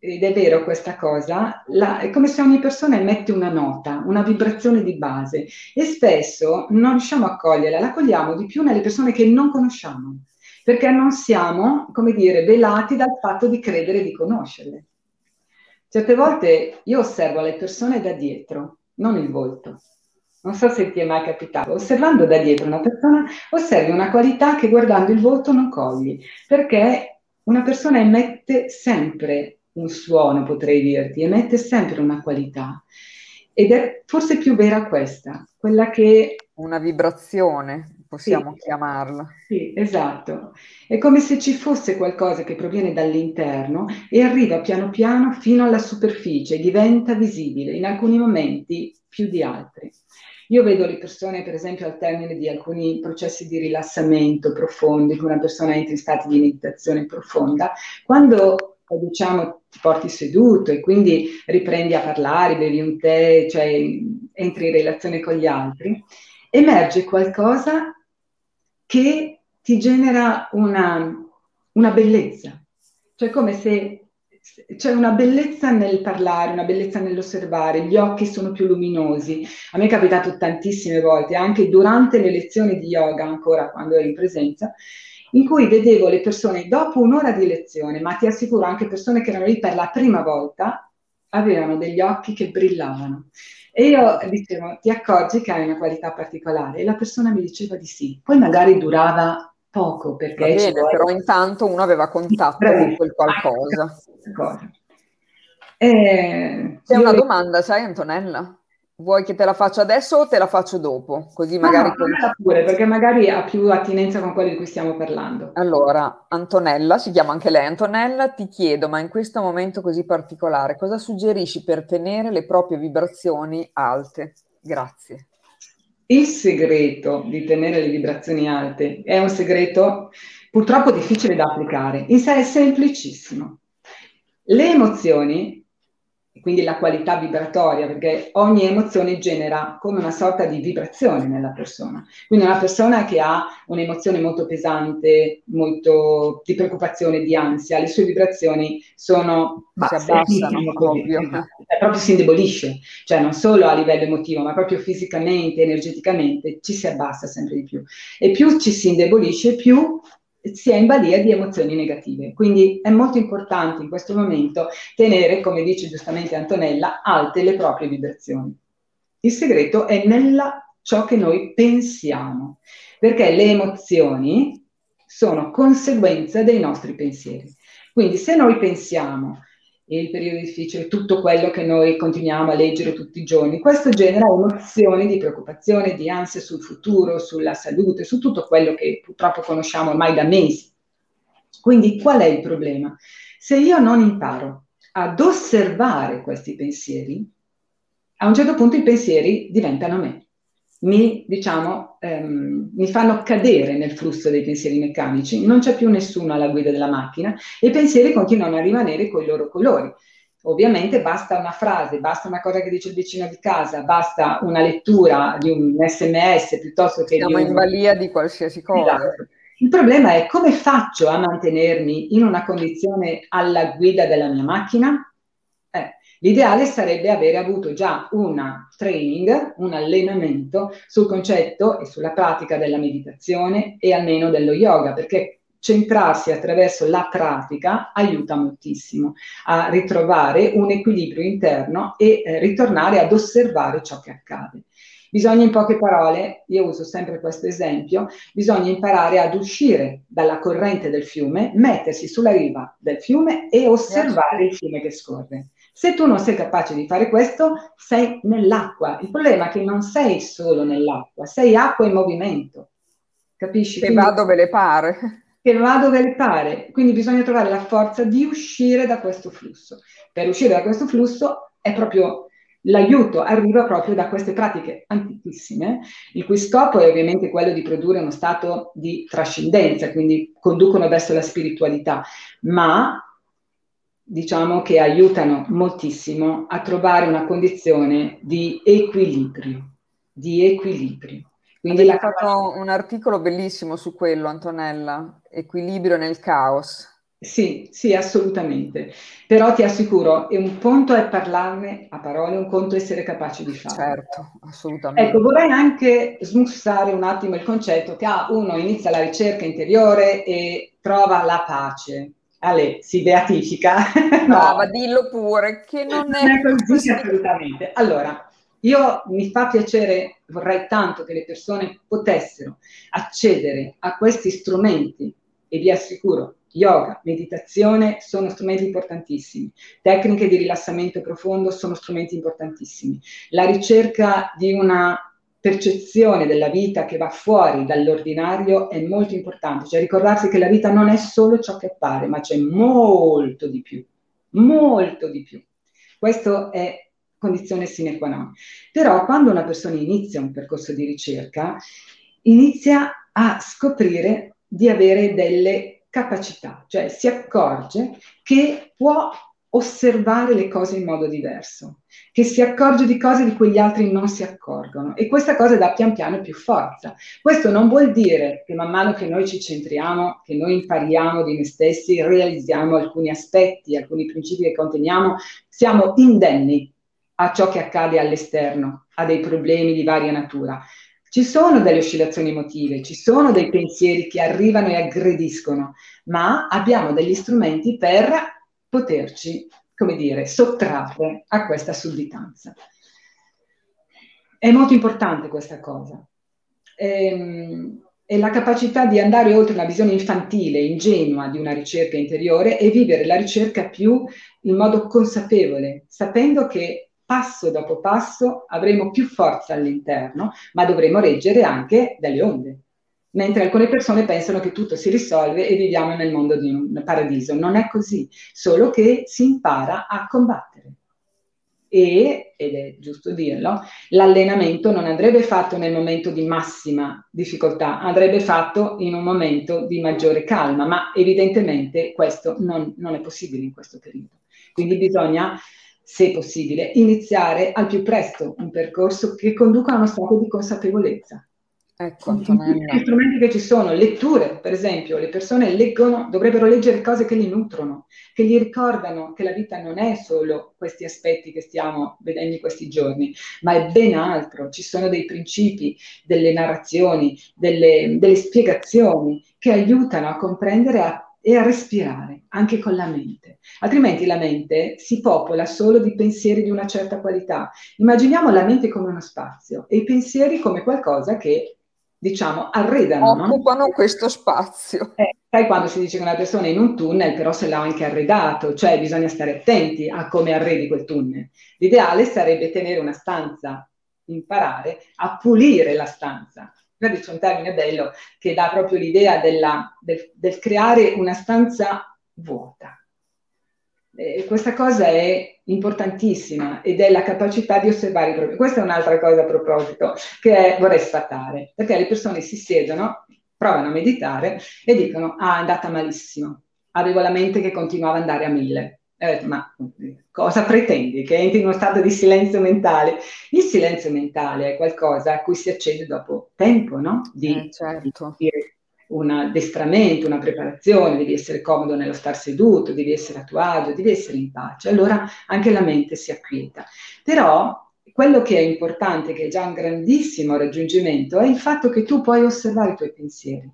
ed è vero questa cosa, la, è come se ogni persona emette una nota, una vibrazione di base e spesso non riusciamo a coglierla, la cogliamo di più nelle persone che non conosciamo, perché non siamo, come dire, velati dal fatto di credere di conoscerle. Certe volte io osservo le persone da dietro, non il volto. Non so se ti è mai capitato, osservando da dietro una persona, osservi una qualità che guardando il volto non cogli, perché una persona emette sempre un suono, potrei dirti, emette sempre una qualità. Ed è forse più vera questa, quella che... Una vibrazione, possiamo sì, chiamarla. Sì, esatto. È come se ci fosse qualcosa che proviene dall'interno e arriva piano piano fino alla superficie, diventa visibile, in alcuni momenti più di altri. Io vedo le persone, per esempio, al termine di alcuni processi di rilassamento profondi, come una persona entra in stati di meditazione profonda, quando diciamo ti porti seduto e quindi riprendi a parlare, bevi un tè, cioè entri in relazione con gli altri, emerge qualcosa che ti genera una, una bellezza, cioè come se c'è una bellezza nel parlare, una bellezza nell'osservare, gli occhi sono più luminosi. A me è capitato tantissime volte, anche durante le lezioni di yoga, ancora quando ero in presenza, in cui vedevo le persone dopo un'ora di lezione, ma ti assicuro anche persone che erano lì per la prima volta, avevano degli occhi che brillavano. E io dicevo, ti accorgi che hai una qualità particolare? E la persona mi diceva di sì. Poi magari durava poco perché... Bene, però intanto uno aveva contatto con quel qualcosa. Eh, C'è una domanda, sai Antonella? Vuoi che te la faccia adesso o te la faccio dopo? Così magari... No, no, pure, perché magari ha più attinenza con quello di cui stiamo parlando. Allora, Antonella, si chiama anche lei Antonella, ti chiedo, ma in questo momento così particolare, cosa suggerisci per tenere le proprie vibrazioni alte? Grazie. Il segreto di tenere le vibrazioni alte è un segreto purtroppo difficile da applicare, in sé è semplicissimo. Le emozioni quindi la qualità vibratoria, perché ogni emozione genera come una sorta di vibrazione nella persona. Quindi una persona che ha un'emozione molto pesante, molto di preoccupazione, di ansia, le sue vibrazioni sono basse, si abbassano proprio. Cioè, proprio si indebolisce, cioè non solo a livello emotivo, ma proprio fisicamente, energeticamente ci si abbassa sempre di più. E più ci si indebolisce, più si è in balia di emozioni negative. Quindi è molto importante in questo momento tenere, come dice giustamente Antonella, alte le proprie vibrazioni. Il segreto è nella ciò che noi pensiamo, perché le emozioni sono conseguenza dei nostri pensieri. Quindi se noi pensiamo il periodo difficile, tutto quello che noi continuiamo a leggere tutti i giorni. Questo genera emozioni di preoccupazione, di ansia sul futuro, sulla salute, su tutto quello che purtroppo conosciamo ormai da mesi. Quindi qual è il problema? Se io non imparo ad osservare questi pensieri, a un certo punto i pensieri diventano me mi, diciamo, ehm, mi fanno cadere nel flusso dei pensieri meccanici, non c'è più nessuno alla guida della macchina e i pensieri continuano a rimanere con i loro colori. Ovviamente basta una frase, basta una cosa che dice il vicino di casa, basta una lettura di un sms piuttosto che Siamo di un... in balia di qualsiasi cosa. Esatto. Il problema è come faccio a mantenermi in una condizione alla guida della mia macchina? L'ideale sarebbe avere avuto già una training, un allenamento sul concetto e sulla pratica della meditazione e almeno dello yoga, perché centrarsi attraverso la pratica aiuta moltissimo a ritrovare un equilibrio interno e eh, ritornare ad osservare ciò che accade. Bisogna in poche parole, io uso sempre questo esempio, bisogna imparare ad uscire dalla corrente del fiume, mettersi sulla riva del fiume e osservare il fiume che scorre. Se tu non sei capace di fare questo, sei nell'acqua. Il problema è che non sei solo nell'acqua, sei acqua in movimento. Capisci? Che Quindi, va dove le pare. Che va dove le pare. Quindi bisogna trovare la forza di uscire da questo flusso. Per uscire da questo flusso è proprio l'aiuto arriva proprio da queste pratiche antichissime, il cui scopo è ovviamente quello di produrre uno stato di trascendenza, quindi conducono verso la spiritualità, ma diciamo che aiutano moltissimo a trovare una condizione di equilibrio, di equilibrio. Quindi la... fatto un articolo bellissimo su quello, Antonella, equilibrio nel caos. Sì, sì, assolutamente. Però ti assicuro, un conto è parlarne a parole, un conto è essere capaci di farlo. Certo, assolutamente. Ecco, vorrei anche smussare un attimo il concetto che ah, uno inizia la ricerca interiore e trova la pace. Ale, si beatifica. Brava, no. dillo pure, che non è, non è così, così assolutamente. Allora, io mi fa piacere, vorrei tanto che le persone potessero accedere a questi strumenti e vi assicuro, yoga, meditazione sono strumenti importantissimi, tecniche di rilassamento profondo sono strumenti importantissimi, la ricerca di una percezione della vita che va fuori dall'ordinario è molto importante, cioè ricordarsi che la vita non è solo ciò che appare, ma c'è molto di più, molto di più. Questo è condizione sine qua non. Però quando una persona inizia un percorso di ricerca, inizia a scoprire di avere delle capacità, cioè si accorge che può osservare le cose in modo diverso, che si accorge di cose di cui gli altri non si accorgono e questa cosa dà pian piano più forza. Questo non vuol dire che man mano che noi ci centriamo, che noi impariamo di noi stessi, realizziamo alcuni aspetti, alcuni principi che conteniamo, siamo indenni a ciò che accade all'esterno, a dei problemi di varia natura. Ci sono delle oscillazioni emotive, ci sono dei pensieri che arrivano e aggrediscono, ma abbiamo degli strumenti per poterci, come dire, sottrarre a questa sudditanza. È molto importante questa cosa. Ehm, è la capacità di andare oltre una visione infantile, ingenua di una ricerca interiore e vivere la ricerca più in modo consapevole, sapendo che passo dopo passo avremo più forza all'interno, ma dovremo reggere anche delle onde. Mentre alcune persone pensano che tutto si risolve e viviamo nel mondo di un paradiso. Non è così, solo che si impara a combattere. E, ed è giusto dirlo, l'allenamento non andrebbe fatto nel momento di massima difficoltà, andrebbe fatto in un momento di maggiore calma, ma evidentemente questo non, non è possibile in questo periodo. Quindi bisogna se possibile, iniziare al più presto un percorso che conduca a uno stato di consapevolezza. Ecco, Antonella. Gli strumenti che ci sono, letture, per esempio, le persone leggono, dovrebbero leggere cose che li nutrono, che gli ricordano che la vita non è solo questi aspetti che stiamo vedendo in questi giorni, ma è ben altro. Ci sono dei principi, delle narrazioni, delle, delle spiegazioni che aiutano a comprendere a e a respirare anche con la mente. Altrimenti la mente si popola solo di pensieri di una certa qualità. Immaginiamo la mente come uno spazio e i pensieri come qualcosa che, diciamo, arredano. Occupano no? questo spazio. Eh, sai quando si dice che una persona è in un tunnel, però se l'ha anche arredato, cioè bisogna stare attenti a come arredi quel tunnel. L'ideale sarebbe tenere una stanza, imparare a pulire la stanza Vedi, c'è un termine bello che dà proprio l'idea della, del, del, creare una stanza vuota. E questa cosa è importantissima ed è la capacità di osservare i problemi. Questa è un'altra cosa a proposito che vorrei sfatare, perché le persone si siedono, provano a meditare e dicono, ah, è andata malissimo, avevo la mente che continuava ad andare a mille eh, ma cosa pretendi? Che entri in uno stato di silenzio mentale? Il silenzio mentale è qualcosa a cui si accede dopo tempo, no? Di, eh, certo. di un addestramento, una preparazione, devi essere comodo nello star seduto, devi essere a tuo agio, devi essere in pace. Allora anche la mente si acquieta. Però quello che è importante, che è già un grandissimo raggiungimento, è il fatto che tu puoi osservare i tuoi pensieri.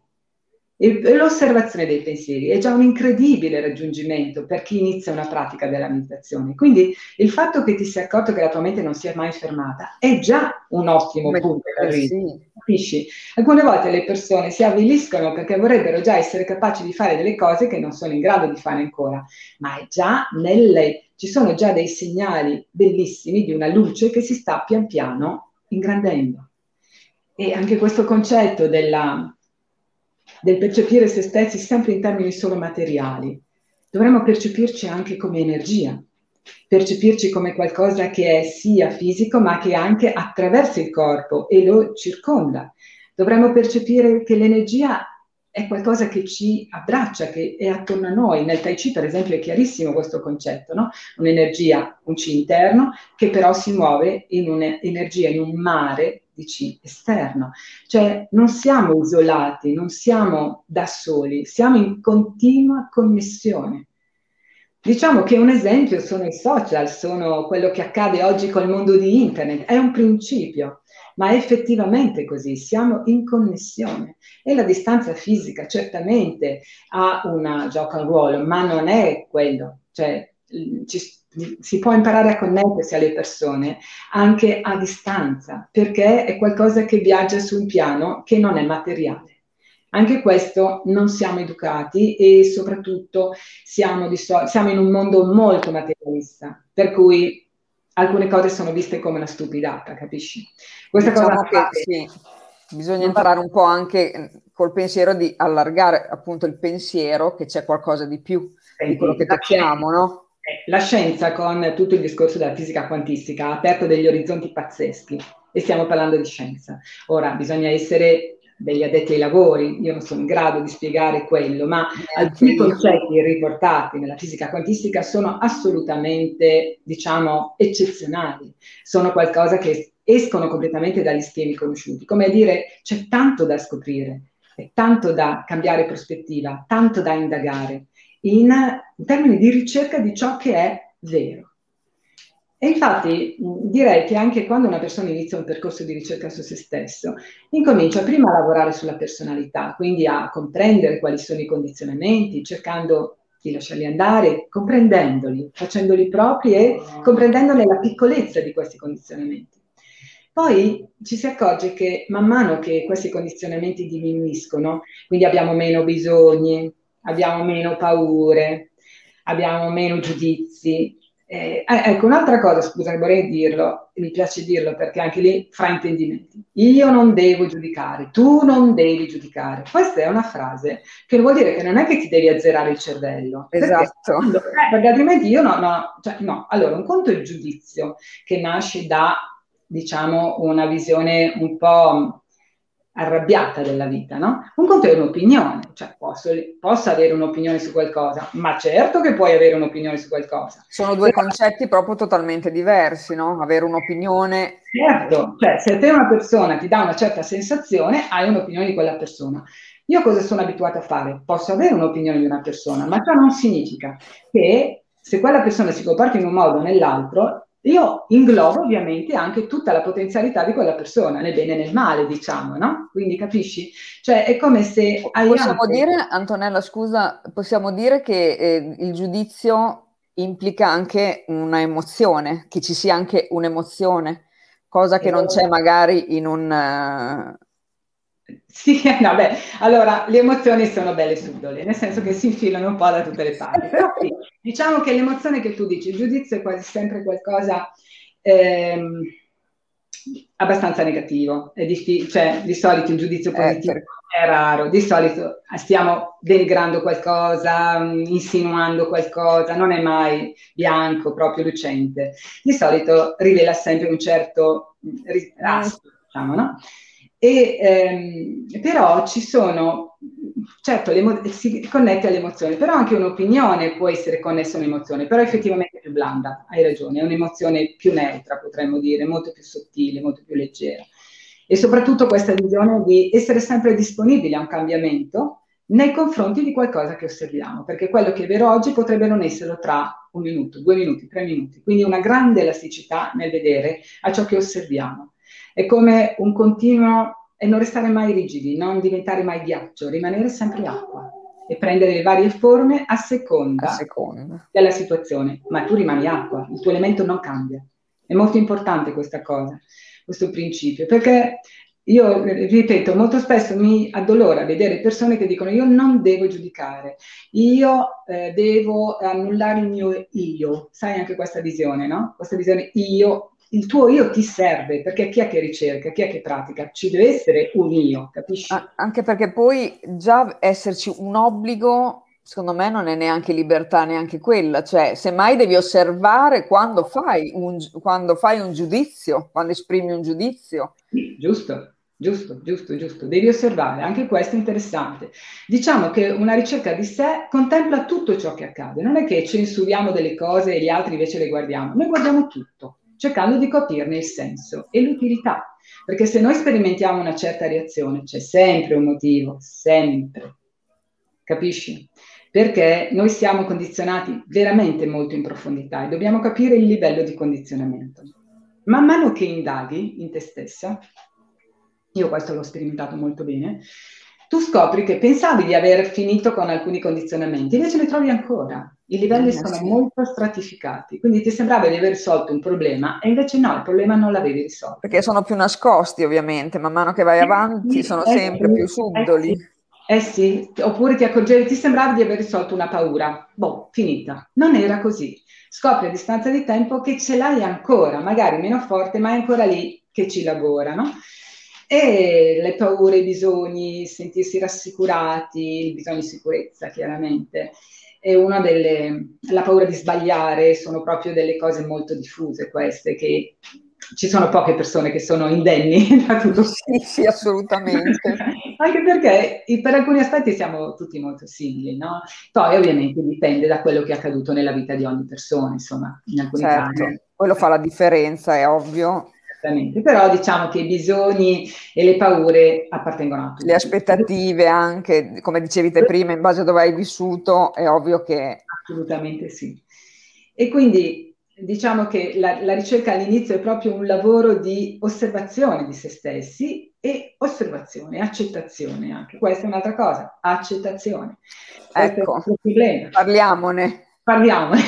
E l'osservazione dei pensieri è già un incredibile raggiungimento per chi inizia una pratica della meditazione. Quindi il fatto che ti sia accorto che la tua mente non si è mai fermata è già un ottimo Beh, punto da sì. Capisci? Alcune volte le persone si avviliscono perché vorrebbero già essere capaci di fare delle cose che non sono in grado di fare ancora, ma è già nelle, ci sono già dei segnali bellissimi di una luce che si sta pian piano ingrandendo. E anche questo concetto della del percepire se stessi sempre in termini solo materiali. Dovremmo percepirci anche come energia, percepirci come qualcosa che è sia fisico ma che anche attraversa il corpo e lo circonda. Dovremmo percepire che l'energia è qualcosa che ci abbraccia, che è attorno a noi. Nel Tai Chi, per esempio, è chiarissimo questo concetto, no? Un'energia, un Chi interno, che però si muove in un'energia, in un mare giudici esterno, cioè non siamo isolati, non siamo da soli, siamo in continua connessione. Diciamo che un esempio sono i social, sono quello che accade oggi col mondo di internet, è un principio, ma è effettivamente così, siamo in connessione. E la distanza fisica certamente ha una gioca un ruolo, ma non è quello, cioè ci, si può imparare a connettersi alle persone anche a distanza, perché è qualcosa che viaggia su un piano che non è materiale. Anche questo non siamo educati e soprattutto siamo, so- siamo in un mondo molto materialista, per cui alcune cose sono viste come una stupidata, capisci? Questa diciamo cosa che sì, bisogna imparare un po' anche col pensiero di allargare appunto il pensiero che c'è qualcosa di più di quello che tocchiamo, no? La scienza con tutto il discorso della fisica quantistica ha aperto degli orizzonti pazzeschi e stiamo parlando di scienza. Ora bisogna essere degli addetti ai lavori, io non sono in grado di spiegare quello, ma alcuni concetti riportati nella fisica quantistica sono assolutamente, diciamo, eccezionali, sono qualcosa che escono completamente dagli schemi conosciuti, come a dire c'è tanto da scoprire, è tanto da cambiare prospettiva, tanto da indagare in, in termini di ricerca di ciò che è vero. E infatti direi che anche quando una persona inizia un percorso di ricerca su se stesso, incomincia prima a lavorare sulla personalità, quindi a comprendere quali sono i condizionamenti, cercando di lasciarli andare, comprendendoli, facendoli propri e comprendendone la piccolezza di questi condizionamenti. Poi ci si accorge che man mano che questi condizionamenti diminuiscono, quindi abbiamo meno bisogni, abbiamo meno paure, abbiamo meno giudizi. Eh, eh, ecco, un'altra cosa, scusa, vorrei dirlo, mi piace dirlo perché anche lì fraintendimenti. Io non devo giudicare, tu non devi giudicare. Questa è una frase che vuol dire che non è che ti devi azzerare il cervello. Esatto. Perché, eh, perché altrimenti io no, no, cioè, no. Allora, un conto è il giudizio che nasce da, diciamo, una visione un po' arrabbiata della vita, no? Un conto è un'opinione, cioè posso, posso, avere un'opinione su qualcosa, ma certo che puoi avere un'opinione su qualcosa. Sono due concetti proprio totalmente diversi, no? Avere un'opinione... Certo, cioè se te una persona ti dà una certa sensazione, hai un'opinione di quella persona. Io cosa sono abituata a fare? Posso avere un'opinione di una persona, ma ciò non significa che se quella persona si comporta in un modo o nell'altro, io inglobo ovviamente anche tutta la potenzialità di quella persona, nel bene e nel male, diciamo, no? Quindi capisci? Cioè è come se... Possiamo anche... dire, Antonella, scusa, possiamo dire che eh, il giudizio implica anche una emozione, che ci sia anche un'emozione, cosa che non c'è magari in un... Sì, vabbè, allora le emozioni sono belle subdole, nel senso che si infilano un po' da tutte le parti, però sì, Diciamo che l'emozione che tu dici, il giudizio è quasi sempre qualcosa ehm, abbastanza negativo, è difficile, cioè di solito il giudizio eh, positivo eh, è raro, di solito stiamo denigrando qualcosa, insinuando qualcosa, non è mai bianco, proprio lucente, di solito rivela sempre un certo rilascio, diciamo, no? E, ehm, però ci sono certo si connette all'emozione, però anche un'opinione può essere connessa a un'emozione, però effettivamente più blanda, hai ragione, è un'emozione più neutra, potremmo dire, molto più sottile, molto più leggera. E soprattutto questa visione di essere sempre disponibili a un cambiamento nei confronti di qualcosa che osserviamo, perché quello che è vero oggi potrebbe non esserlo tra un minuto, due minuti, tre minuti. Quindi una grande elasticità nel vedere a ciò che osserviamo. È come un continuo e non restare mai rigidi, non diventare mai ghiaccio, rimanere sempre acqua e prendere le varie forme a seconda, a seconda, della situazione, ma tu rimani acqua, il tuo elemento non cambia. È molto importante questa cosa, questo principio, perché io ripeto, molto spesso mi addolora vedere persone che dicono io non devo giudicare, io eh, devo annullare il mio io, sai anche questa visione, no? Questa visione io il tuo io ti serve, perché chi è che ricerca, chi è che pratica? Ci deve essere un io, capisci? anche perché poi già esserci un obbligo, secondo me non è neanche libertà, neanche quella, cioè semmai devi osservare quando fai un, quando fai un giudizio, quando esprimi un giudizio. Sì, giusto. Giusto, giusto, giusto. Devi osservare, anche questo è interessante. Diciamo che una ricerca di sé contempla tutto ciò che accade, non è che censuriamo delle cose e gli altri invece le guardiamo, noi guardiamo tutto cercando di capirne il senso e l'utilità. perché se noi sperimentiamo una certa reazione c'è sempre un motivo, sempre. Capisci? Perché noi siamo condizionati veramente molto in profondità e dobbiamo capire il livello di condizionamento. Man mano che indaghi in te stessa, io questo l'ho sperimentato molto bene, tu scopri che pensavi di aver finito con alcuni condizionamenti, invece ne trovi ancora. I livelli eh, sono sì. molto stratificati, quindi ti sembrava di aver risolto un problema e invece no, il problema non l'avevi risolto. Perché sono più nascosti ovviamente, man mano che vai eh, avanti sono eh, sempre più subdoli. Eh sì. Eh sì, oppure ti accorgevi, ti sembrava di aver risolto una paura. Boh, finita. Non era così. Scopri a distanza di tempo che ce l'hai ancora, magari meno forte, ma è ancora lì che ci lavora, no? E le paure, i bisogni, sentirsi rassicurati, il bisogno di sicurezza, chiaramente. E una delle, la paura di sbagliare sono proprio delle cose molto diffuse queste, che ci sono poche persone che sono indenni da tutto. Sì, sì, assolutamente. Anche perché per alcuni aspetti siamo tutti molto simili, no? Poi ovviamente dipende da quello che è accaduto nella vita di ogni persona, insomma, in alcuni certo. casi. Quello fa la differenza, è ovvio. Esattamente, però diciamo che i bisogni e le paure appartengono a tutti. Le aspettative anche, come dicevi te prima, in base a dove hai vissuto, è ovvio che... Assolutamente sì. E quindi diciamo che la, la, ricerca all'inizio è proprio un lavoro di osservazione di se stessi e osservazione, accettazione anche. Questa è un'altra cosa, accettazione. Ecco, parliamone. Parliamone.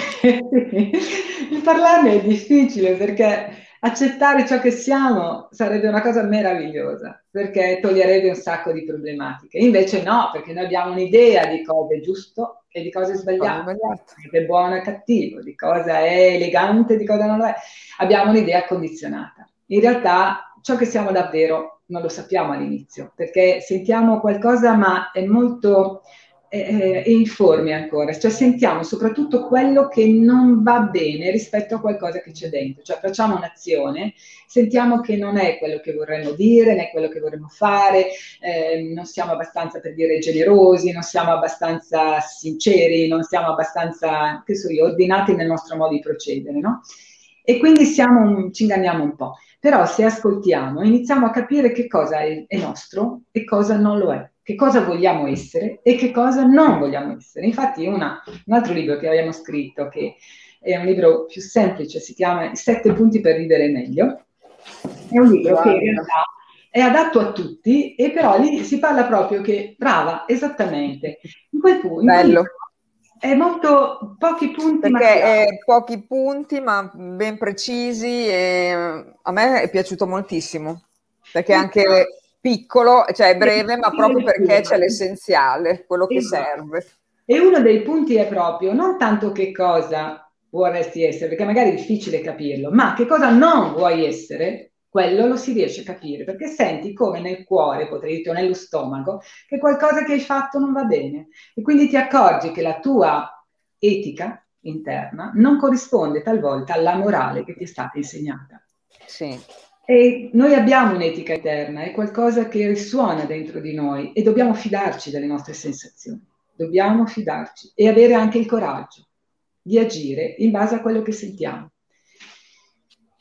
Il parlarne è difficile perché accettare ciò che siamo sarebbe una cosa meravigliosa perché toglierebbe un sacco di problematiche. Invece no, perché noi abbiamo un'idea di cosa è giusto e di cosa è sbagliato, di cosa è buono e cattivo, di cosa è elegante e di cosa non lo è. Abbiamo un'idea condizionata. In realtà ciò che siamo davvero non lo sappiamo all'inizio, perché sentiamo qualcosa ma è molto eh, informi ancora, cioè sentiamo soprattutto quello che non va bene rispetto a qualcosa che c'è dentro, cioè facciamo un'azione, sentiamo che non è quello che vorremmo dire, né quello che vorremmo fare, eh, non siamo abbastanza per dire generosi, non siamo abbastanza sinceri, non siamo abbastanza, che so io, ordinati nel nostro modo di procedere, no? E quindi siamo, ci inganniamo un po'. Però se ascoltiamo, iniziamo a capire che cosa è, è nostro e cosa non lo è che cosa vogliamo essere e che cosa non vogliamo essere. Infatti una, un altro libro che abbiamo scritto, che è un libro più semplice, si chiama I sette punti per vivere meglio, è un libro Guarda. che in realtà è adatto a tutti e però lì si parla proprio che, brava, esattamente, in quel punto... Bello. È molto pochi punti. Perché è pochi punti ma ben precisi e a me è piaciuto moltissimo. Perché anche piccolo, cioè breve, ma proprio perché c'è l'essenziale, quello che esatto. serve. E uno dei punti è proprio non tanto che cosa vorresti essere, perché magari è difficile capirlo, ma che cosa non vuoi essere, quello lo si riesce a capire, perché senti come nel cuore, potrei dire nello stomaco, che qualcosa che hai fatto non va bene. E quindi ti accorgi che la tua etica interna non corrisponde talvolta alla morale che ti è stata insegnata. Sì. E noi abbiamo un'etica eterna, è qualcosa che risuona dentro di noi e dobbiamo fidarci delle nostre sensazioni, dobbiamo fidarci e avere anche il coraggio di agire in base a quello che sentiamo.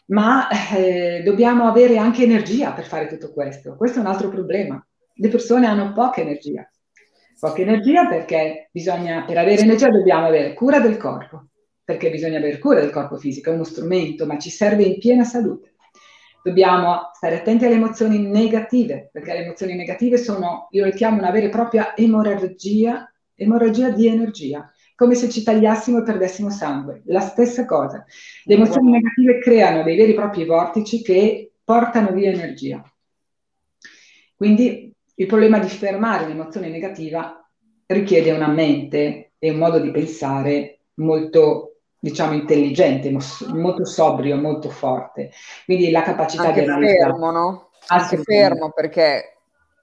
Ma eh, dobbiamo avere anche energia per fare tutto questo. Questo è un altro problema. Le persone hanno poca energia. Poca energia perché bisogna, per avere energia dobbiamo avere cura del corpo, perché bisogna avere cura del corpo fisico, è uno strumento, ma ci serve in piena salute dobbiamo stare attenti alle emozioni negative, perché le emozioni negative sono, io le chiamo una vera e propria emorragia, emorragia di energia, come se ci tagliassimo e perdessimo sangue. La stessa cosa. Le emozioni negative creano dei veri e propri vortici che portano via energia. Quindi il problema di fermare un'emozione negativa richiede una mente e un modo di pensare molto diciamo, intelligente, molto sobrio, molto forte. Quindi la capacità Anche di analizzare. fermo, no? Anche fermo perché...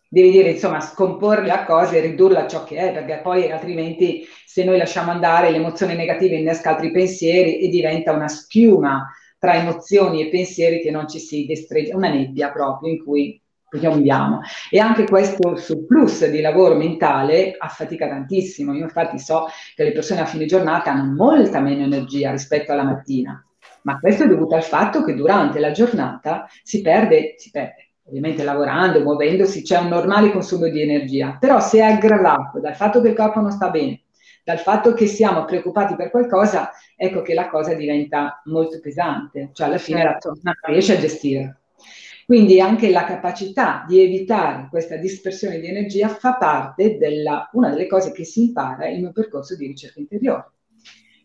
Devi dire, insomma, scomporre la cosa e ridurla a ciò che è, perché poi altrimenti se noi lasciamo andare l'emozione negativa innesca altri pensieri e diventa una schiuma tra emozioni e pensieri che non ci si destreggia, una nebbia proprio in cui piombiamo. E anche questo surplus di lavoro mentale affatica tantissimo. Io infatti so che le persone a fine giornata hanno molta meno energia rispetto alla mattina. ma questo è dovuto al fatto che durante la giornata si perde, si perde ovviamente lavorando, muovendosi, c'è un normale consumo di energia, però se è aggravato dal fatto che il corpo non sta bene, dal fatto che siamo preoccupati per qualcosa, ecco che la cosa diventa molto pesante, cioè alla fine certo. la persona non riesce a gestire. Quindi anche la capacità di evitare questa dispersione di energia fa parte della, una delle cose che si impara nel mio percorso di ricerca interiore.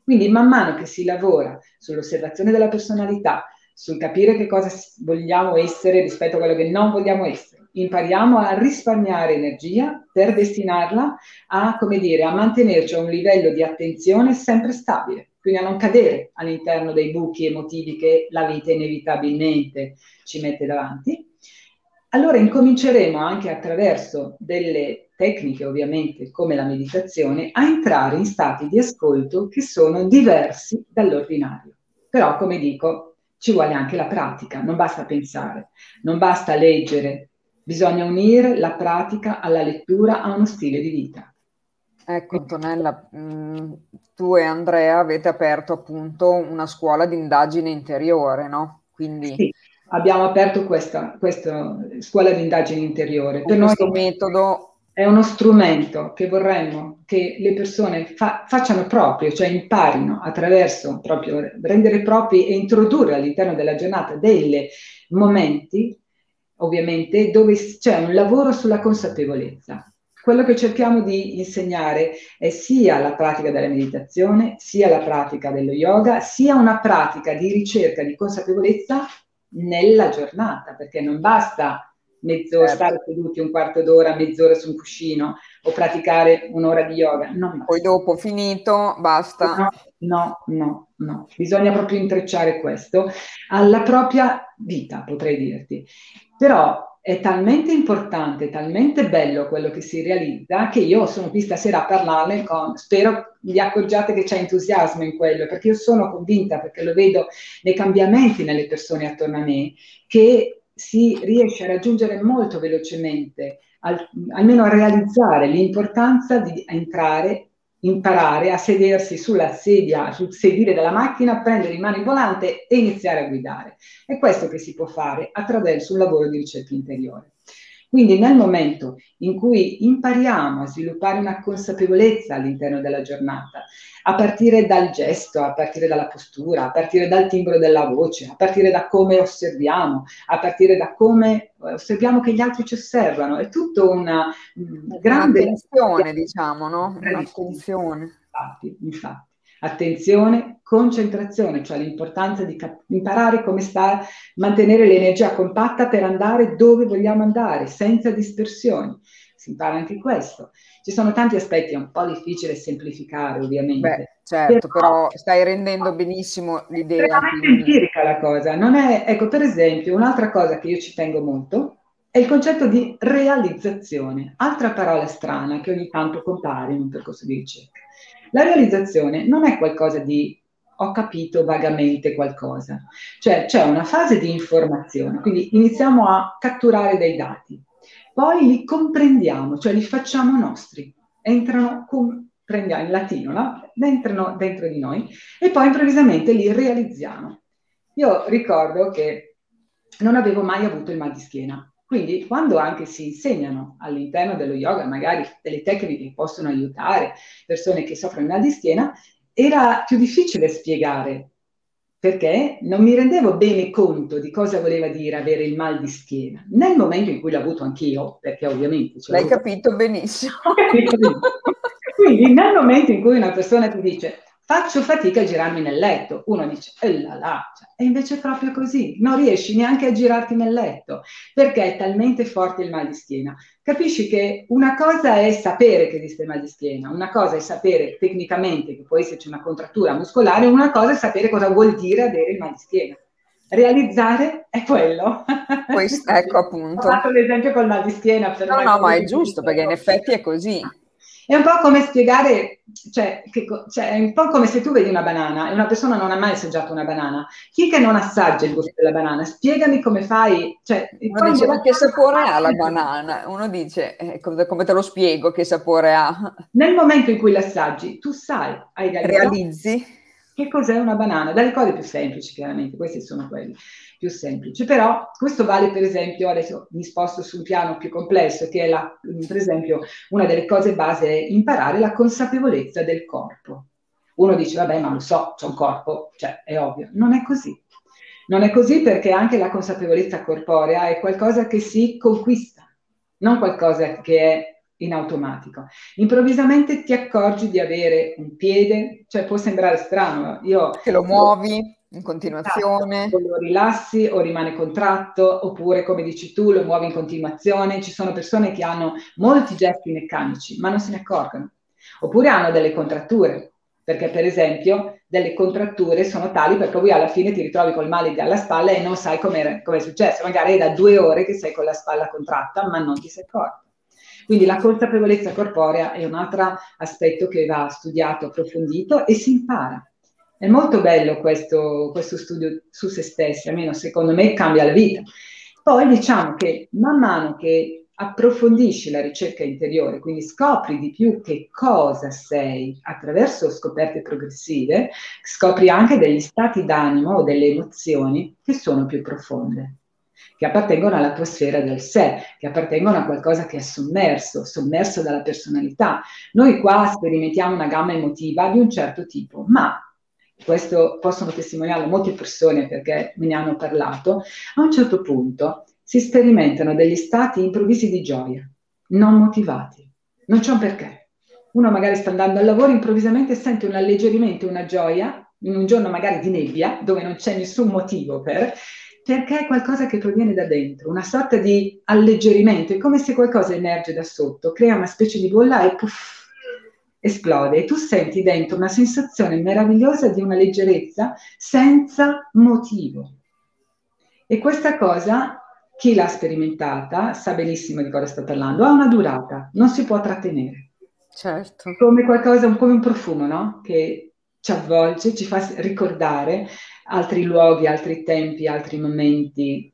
Quindi man mano che si lavora sull'osservazione della personalità, sul capire che cosa vogliamo essere rispetto a quello che non vogliamo essere. Impariamo a risparmiare energia per destinarla a, come dire, a mantenerci a un livello di attenzione sempre stabile, quindi a non cadere all'interno dei buchi emotivi che la vita inevitabilmente ci mette davanti. Allora incominceremo anche attraverso delle tecniche, ovviamente, come la meditazione, a entrare in stati di ascolto che sono diversi dall'ordinario. Però, come dico, ci vuole anche la pratica, non basta pensare, non basta leggere, bisogna unire la pratica alla lettura a uno stile di vita. Ecco Antonella, mm, tu e Andrea avete aperto appunto una scuola di indagine interiore, no? Quindi... Sì, abbiamo aperto questa, questa scuola di indagine interiore. Per questo noi... metodo è uno strumento che vorremmo che le persone fa- facciano proprio, cioè imparino attraverso proprio rendere propri e introdurre all'interno della giornata dei momenti, ovviamente, dove c'è un lavoro sulla consapevolezza. Quello che cerchiamo di insegnare è sia la pratica della meditazione, sia la pratica dello yoga, sia una pratica di ricerca di consapevolezza nella giornata, perché non basta mezz'ora, certo. stare seduti un quarto d'ora, mezz'ora su un cuscino o praticare un'ora di yoga. Poi dopo finito, basta. No, no, no, no. Bisogna proprio intrecciare questo alla propria vita, potrei dirti. Però è talmente importante, talmente bello quello che si realizza che io sono qui stasera a parlarne con, spero vi accorgiate che c'è entusiasmo in quello, perché io sono convinta, perché lo vedo nei cambiamenti nelle persone attorno a me, che si riesce a raggiungere molto velocemente, al, almeno a realizzare l'importanza di entrare, imparare a sedersi sulla sedia, sul sedile della macchina, prendere in mano il volante e iniziare a guidare. È questo che si può fare attraverso un lavoro di ricerca interiore. Quindi nel momento in cui impariamo a sviluppare una consapevolezza all'interno della giornata, a partire dal gesto, a partire dalla postura, a partire dal timbro della voce, a partire da come osserviamo, a partire da come osserviamo che gli altri ci osservano, è tutto una grande... Un'attenzione, diciamo, no? Un'attenzione. Infatti, infatti. Attenzione, concentrazione, cioè l'importanza di cap- imparare come sta, mantenere l'energia compatta per andare dove vogliamo andare, senza dispersioni. Si impara anche questo. Ci sono tanti aspetti, è un po' difficile semplificare ovviamente. Beh, certo, però, però, stai rendendo benissimo l'idea. È veramente empirica la cosa. Non è, ecco, per esempio, un'altra cosa che io ci tengo molto è il concetto di realizzazione, altra parola strana che ogni tanto compare in un percorso di ricerca. La realizzazione non è qualcosa di ho capito vagamente qualcosa, cioè c'è una fase di informazione, quindi iniziamo a catturare dei dati, poi li comprendiamo, cioè li facciamo nostri, entrano, comprendiamo in latino, no? entrano dentro di noi e poi improvvisamente li realizziamo. Io ricordo che non avevo mai avuto il mal di schiena, quindi quando anche si insegnano all'interno dello yoga magari delle tecniche che possono aiutare persone che soffrono di mal di schiena, era più difficile spiegare perché non mi rendevo bene conto di cosa voleva dire avere il mal di schiena. Nel momento in cui l'ho avuto anch'io, perché ovviamente... L'hai avuto... capito benissimo. Quindi nel momento in cui una persona ti dice faccio fatica a girarmi nel letto. Uno dice, e là là, cioè, e invece è proprio così, non riesci neanche a girarti nel letto, perché è talmente forte il mal di schiena. Capisci che una cosa è sapere che esiste il mal di schiena, una cosa è sapere tecnicamente che può esserci una contrattura muscolare, una cosa è sapere cosa vuol dire avere il mal di schiena. Realizzare è quello. Questo, ecco appunto. Ho fatto l'esempio col mal di schiena. no, no, ma è giusto, perché in effetti è così. È un po' come spiegare, cioè, che, cioè, è un po' come se tu vedi una banana e una persona non ha mai assaggiato una banana. Chi che non assaggia il gusto della banana? Spiegami come fai. Cioè, Uno dice, ma che sapore ha la banana? Uno dice, eh, come te lo spiego che sapore ha? Nel momento in cui l'assaggi, tu sai, hai. Realizzi. Che cos'è una banana? Dalle cose più semplici, chiaramente, questi sono quelli più semplici. Però questo vale, per esempio, adesso mi sposto su un piano più complesso, che è, la, per esempio, una delle cose base è imparare la consapevolezza del corpo. Uno dice, vabbè, ma lo so, c'è un corpo, cioè, è ovvio. Non è così. Non è così perché anche la consapevolezza corporea è qualcosa che si conquista, non qualcosa che è in automatico. Improvvisamente ti accorgi di avere un piede, cioè può sembrare strano. Io, che lo muovi in continuazione. O lo rilassi o rimane contratto, oppure come dici tu lo muovi in continuazione. Ci sono persone che hanno molti gesti meccanici, ma non se ne accorgono. Oppure hanno delle contratture, perché per esempio delle contratture sono tali perché poi alla fine ti ritrovi col male alla spalla e non sai come è successo. Magari è da due ore che sei con la spalla contratta, ma non ti sei accorto. Quindi la consapevolezza corporea è un altro aspetto che va studiato, approfondito e si impara. È molto bello questo, questo studio su se stessi, almeno secondo me cambia la vita. Poi diciamo che man mano che approfondisci la ricerca interiore, quindi scopri di più che cosa sei attraverso scoperte progressive, scopri anche degli stati d'animo o delle emozioni che sono più profonde che appartengono alla tua sfera del sé, che appartengono a qualcosa che è sommerso, sommerso dalla personalità. Noi qua sperimentiamo una gamma emotiva di un certo tipo, ma questo possono testimoniarlo molte persone perché me ne hanno parlato, a un certo punto si sperimentano degli stati improvvisi di gioia, non motivati, non c'è un perché. Uno magari sta andando al lavoro, improvvisamente sente un alleggerimento, una gioia, in un giorno magari di nebbia, dove non c'è nessun motivo per, perché è qualcosa che proviene da dentro, una sorta di alleggerimento, è come se qualcosa emerge da sotto, crea una specie di bolla e puff, esplode e tu senti dentro una sensazione meravigliosa di una leggerezza senza motivo. E questa cosa, chi l'ha sperimentata sa benissimo di cosa sto parlando, ha una durata, non si può trattenere. Certo. Come qualcosa, come un profumo, no? Che ci avvolge, ci fa ricordare altri luoghi, altri tempi, altri momenti,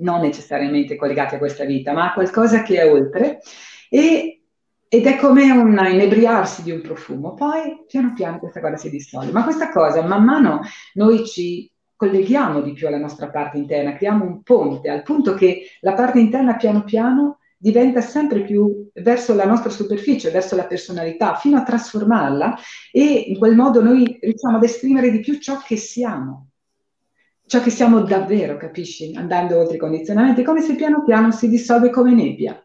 non necessariamente collegati a questa vita, ma a qualcosa che è oltre. E, ed è come un inebriarsi di un profumo. Poi piano piano questa cosa si dissolve. Ma questa cosa, man mano, noi ci colleghiamo di più alla nostra parte interna, creiamo un ponte, al punto che la parte interna piano piano diventa sempre più verso la nostra superficie, verso la personalità, fino a trasformarla e in quel modo noi riusciamo ad esprimere di più ciò che siamo, ciò che siamo davvero, capisci? Andando oltre i condizionamenti, come se piano piano si dissolve come nebbia,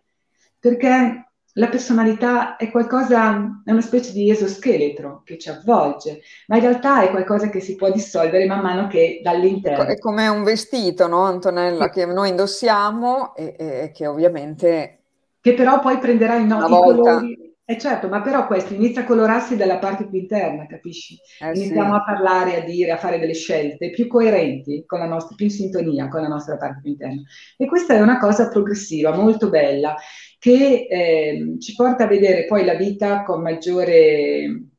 perché la personalità è qualcosa, è una specie di esoscheletro che ci avvolge, ma in realtà è qualcosa che si può dissolvere man mano che dall'interno. È come un vestito, no Antonella, sì. che noi indossiamo e, e, che ovviamente... Che però poi prenderà i, no, i volta... colori eh certo, ma però questo inizia a colorarsi dalla parte più interna, capisci? Eh Iniziamo sì. a parlare, a dire, a fare delle scelte più coerenti con la nostra, più in sintonia con la nostra parte più interna. E questa è una cosa progressiva, molto bella, che eh, ci porta a vedere poi la vita con maggiore,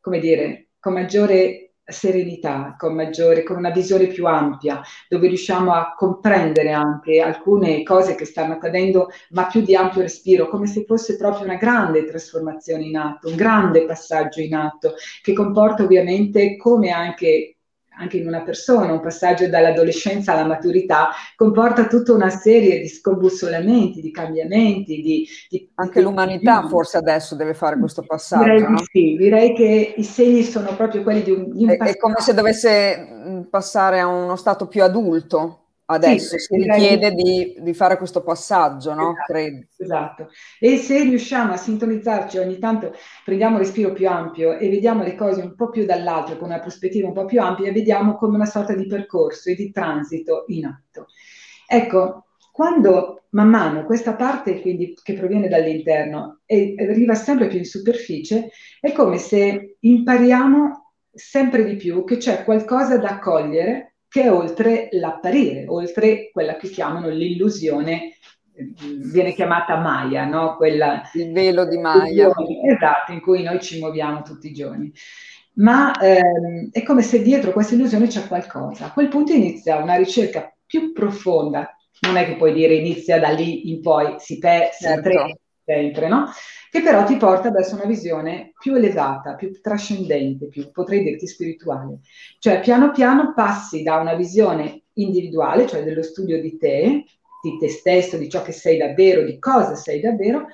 come dire, con maggiore serenità, con, maggiore, con una visione più ampia, dove riusciamo a comprendere anche alcune cose che stanno accadendo, ma più di ampio respiro, come se fosse proprio una grande trasformazione in atto, un grande passaggio in atto, che comporta ovviamente come anche anche in una persona, un passaggio dall'adolescenza alla maturità, comporta tutta una serie di scombussolamenti, di cambiamenti. Di, di anche l'umanità di... forse adesso deve fare questo passaggio. Direi no? sì, direi che i segni sono proprio quelli di un, di un è, è come se dovesse passare a uno stato più adulto adesso sì, si richiede di, di, fare questo passaggio, no? Esatto, Credo. esatto. E se riusciamo a sintonizzarci ogni tanto, prendiamo un respiro più ampio e vediamo le cose un po' più dall'alto, con una prospettiva un po' più ampia, vediamo come una sorta di percorso e di transito in atto. Ecco, quando man mano questa parte quindi, che proviene dall'interno e arriva sempre più in superficie, è come se impariamo sempre di più che c'è qualcosa da cogliere che è oltre l'apparire, oltre quella che chiamano l'illusione, viene chiamata Maya, no? Quella, il velo di Maya. Esatto, in cui noi ci muoviamo tutti i giorni. Ma ehm, è come se dietro questa illusione c'è qualcosa. A quel punto inizia una ricerca più profonda. Non è che puoi dire inizia da lì in poi, si, pe- certo. si sempre, no? Che però ti porta verso una visione più elevata, più trascendente, più, potrei dirti spirituale. Cioè, piano piano passi da una visione individuale, cioè dello studio di te, di te stesso, di ciò che sei davvero, di cosa sei davvero,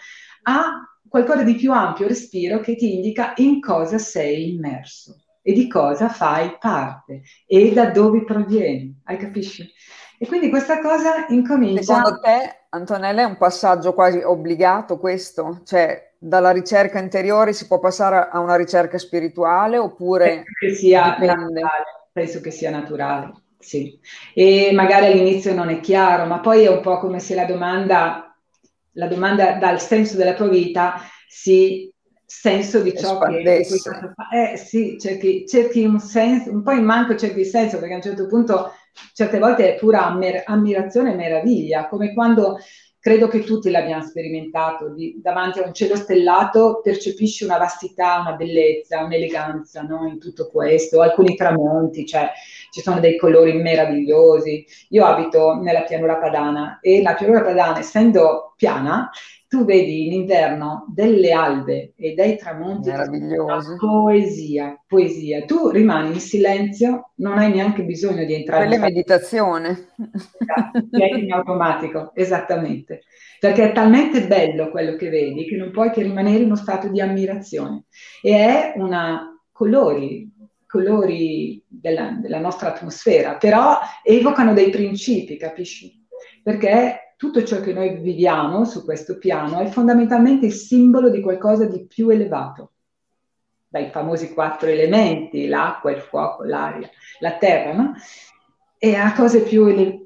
a qualcosa di più ampio respiro che ti indica in cosa sei immerso e di cosa fai parte e da dove provieni, hai capisci? E quindi questa cosa incomincia... Secondo te, Antonella, è un passaggio quasi obbligato questo? Cioè, dalla ricerca interiore si può passare a una ricerca spirituale oppure... Penso che sia naturale, penso che sia naturale, sì. E magari all'inizio non è chiaro, ma poi è un po' come se la domanda, la domanda dal senso della tua vita si senso di ciò che, che eh, sì, cerchi, cerchi, un senso, un po' in manco cerchi il senso, perché a un certo punto certe volte è pura ammir- ammirazione e meraviglia, come quando credo che tutti l'abbiamo sperimentato, di, davanti a un cielo stellato percepisci una vastità, una bellezza, un'eleganza no? in tutto questo, alcuni tramonti, cioè ci sono dei colori meravigliosi. Io abito nella pianura padana e la pianura padana, essendo piana, tu vedi in inverno delle albe e dei tramonti, poesia, poesia. Tu rimani in silenzio, non hai neanche bisogno di entrare Quella in meditazione. È in automatico, esattamente. Perché è talmente bello quello che vedi che non puoi che rimanere in uno stato di ammirazione. E è una colori, colori della, della nostra atmosfera, però evocano dei principi, capisci? Perché tutto ciò che noi viviamo su questo piano è fondamentalmente il simbolo di qualcosa di più elevato, dai famosi quattro elementi, l'acqua, il fuoco, l'aria, la terra, no? E a cose più elevate.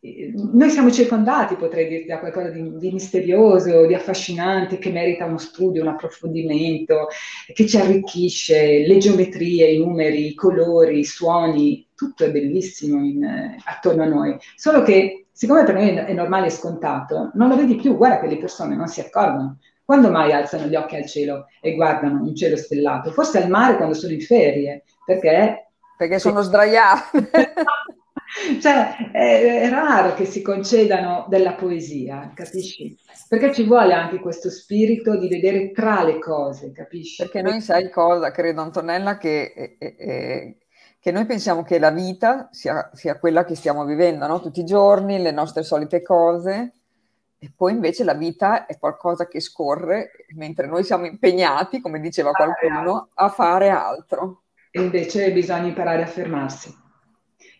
Noi siamo circondati, potrei dirti, da qualcosa di, di, misterioso, di affascinante, che merita uno studio, un approfondimento, che ci arricchisce, le geometrie, i numeri, i colori, i suoni, tutto è bellissimo in, attorno a noi. Solo che siccome per noi è normale e scontato, non lo vedi più, guarda che le persone non si accorgono. Quando mai alzano gli occhi al cielo e guardano un cielo stellato? Forse al mare quando sono in ferie, perché... Perché sono sdraiate. cioè, è, è, raro che si concedano della poesia, capisci? Perché ci vuole anche questo spirito di vedere tra le cose, capisci? Perché noi sai cosa, credo Antonella, che... È, è, che noi pensiamo che la vita sia, sia quella che stiamo vivendo, no? tutti i giorni, le nostre solite cose, e poi invece la vita è qualcosa che scorre mentre noi siamo impegnati, come diceva qualcuno, a fare altro. E invece bisogna imparare a fermarsi.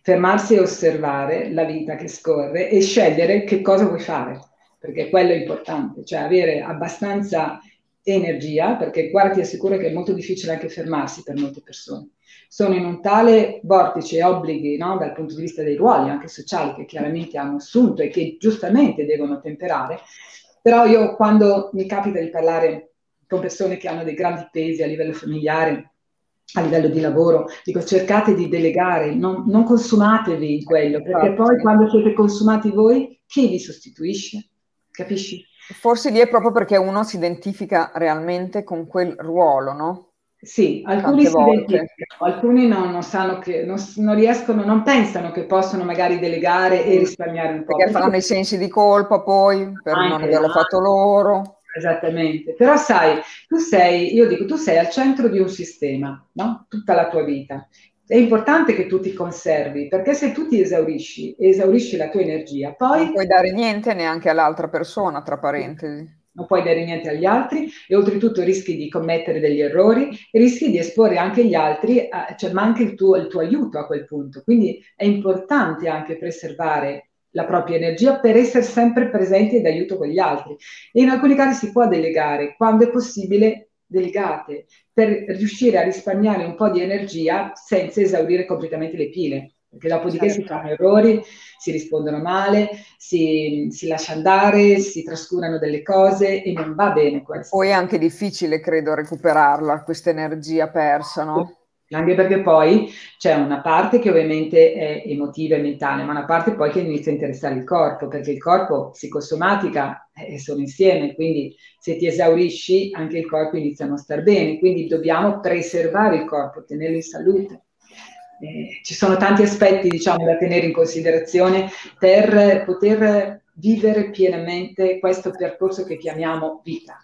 Fermarsi e osservare la vita che scorre e scegliere che cosa vuoi fare, perché quello è importante, cioè avere abbastanza energia, perché guarda ti assicuro che è molto difficile anche fermarsi per molte persone sono in un tale vortice e obblighi no, dal punto di vista dei ruoli anche sociali che chiaramente hanno assunto e che giustamente devono temperare, però io quando mi capita di parlare con persone che hanno dei grandi pesi a livello familiare, a livello di lavoro, dico cercate di delegare, non, non consumatevi in quello, perché poi quando siete consumati voi, chi vi sostituisce? Capisci? Forse lì è proprio perché uno si identifica realmente con quel ruolo, no? Sì, alcuni si identificano, alcuni non, non sanno che, non, non, riescono, non pensano che possono magari delegare e risparmiare un po'. Perché, fanno i sensi di colpa poi per non averlo fatto loro. Esattamente, però sai, tu sei, io dico, tu sei al centro di un sistema, no? Tutta la tua vita. È importante che tu ti conservi, perché se tu ti esaurisci, esaurisci la tua energia, poi... Non puoi dare niente neanche all'altra persona, tra parentesi non puoi dare niente agli altri e oltretutto rischi di commettere degli errori e rischi di esporre anche gli altri, a, cioè manca il tuo, il tuo aiuto a quel punto. Quindi è importante anche preservare la propria energia per essere sempre presenti ed aiuto con gli altri. E in alcuni casi si può delegare, quando è possibile delegate, per riuscire a risparmiare un po' di energia senza esaurire completamente le pile perché dopodiché si fanno errori, si rispondono male, si, si, lascia andare, si trascurano delle cose e non va bene questo. Poi è anche difficile, credo, recuperarla, questa energia persa, no? Anche perché poi c'è una parte che ovviamente è emotiva e mentale, ma una parte poi che inizia a interessare il corpo, perché il corpo psicosomatica eh, sono insieme, quindi se ti esaurisci anche il corpo inizia a non star bene, quindi dobbiamo preservare il corpo, tenerlo in salute. Eh, ci sono tanti aspetti diciamo, da tenere in considerazione per poter vivere pienamente questo percorso che chiamiamo vita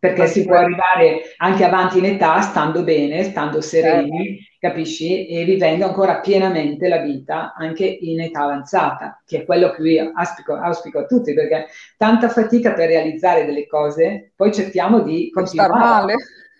perché si può arrivare anche avanti in età stando bene, stando sereni, certo. capisci? E vivendo ancora pienamente la vita anche in età avanzata, che è quello che io auspico, auspico a tutti, perché tanta fatica per realizzare delle cose, poi cerchiamo di continuare.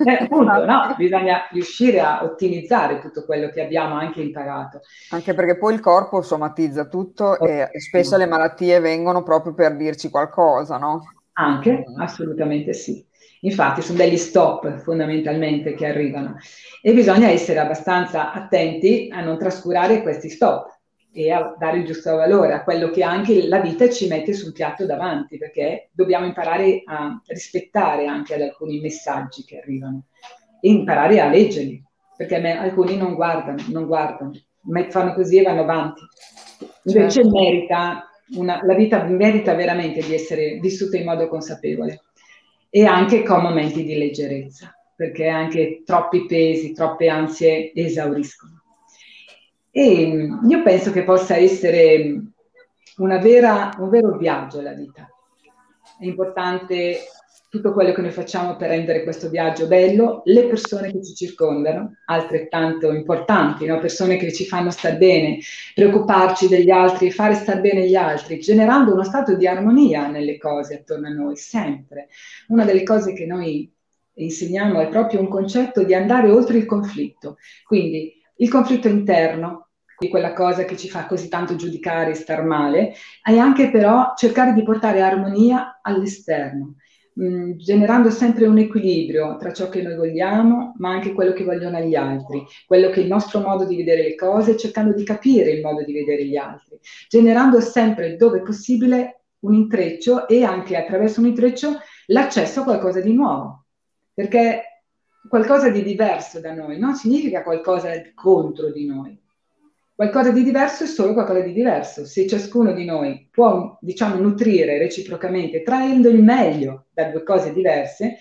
Eh, appunto, no? Bisogna riuscire a ottimizzare tutto quello che abbiamo anche imparato. Anche perché poi il corpo somatizza tutto e spesso le malattie vengono proprio per dirci qualcosa, no? Anche, assolutamente sì. Infatti sono degli stop fondamentalmente che arrivano e bisogna essere abbastanza attenti a non trascurare questi stop e a dare il giusto valore a quello che anche la vita ci mette sul piatto davanti, perché dobbiamo imparare a rispettare anche alcuni messaggi che arrivano e imparare a leggerli, perché alcuni non guardano, non guardano, fanno così e vanno avanti. Invece certo. merita una, la vita merita veramente di essere vissuta in modo consapevole e anche con momenti di leggerezza, perché anche troppi pesi, troppe ansie esauriscono. E mm, io penso che possa essere vera, un vero viaggio la vita. È importante tutto quello che noi facciamo per rendere questo viaggio bello, le persone che ci circondano, altrettanto importanti, no? persone che ci fanno star bene, preoccuparci degli altri, fare star bene gli altri, generando uno stato di armonia nelle cose attorno a noi, sempre. Una delle cose che noi insegniamo è proprio un concetto di andare oltre il conflitto, quindi il conflitto interno, di quella cosa che ci fa così tanto giudicare e star male, e anche però cercare di portare armonia all'esterno mh, generando sempre un equilibrio tra ciò che noi vogliamo, ma anche quello che vogliono gli altri, quello che è il nostro modo di vedere le cose, cercando di capire il modo di vedere gli altri, generando sempre dove possibile un intreccio e anche attraverso un intreccio l'accesso a qualcosa di nuovo. Perché qualcosa di diverso da noi non significa qualcosa contro di noi, Qualcosa di diverso è solo qualcosa di diverso. Se ciascuno di noi può, diciamo, nutrire reciprocamente, traendo il meglio da due cose diverse,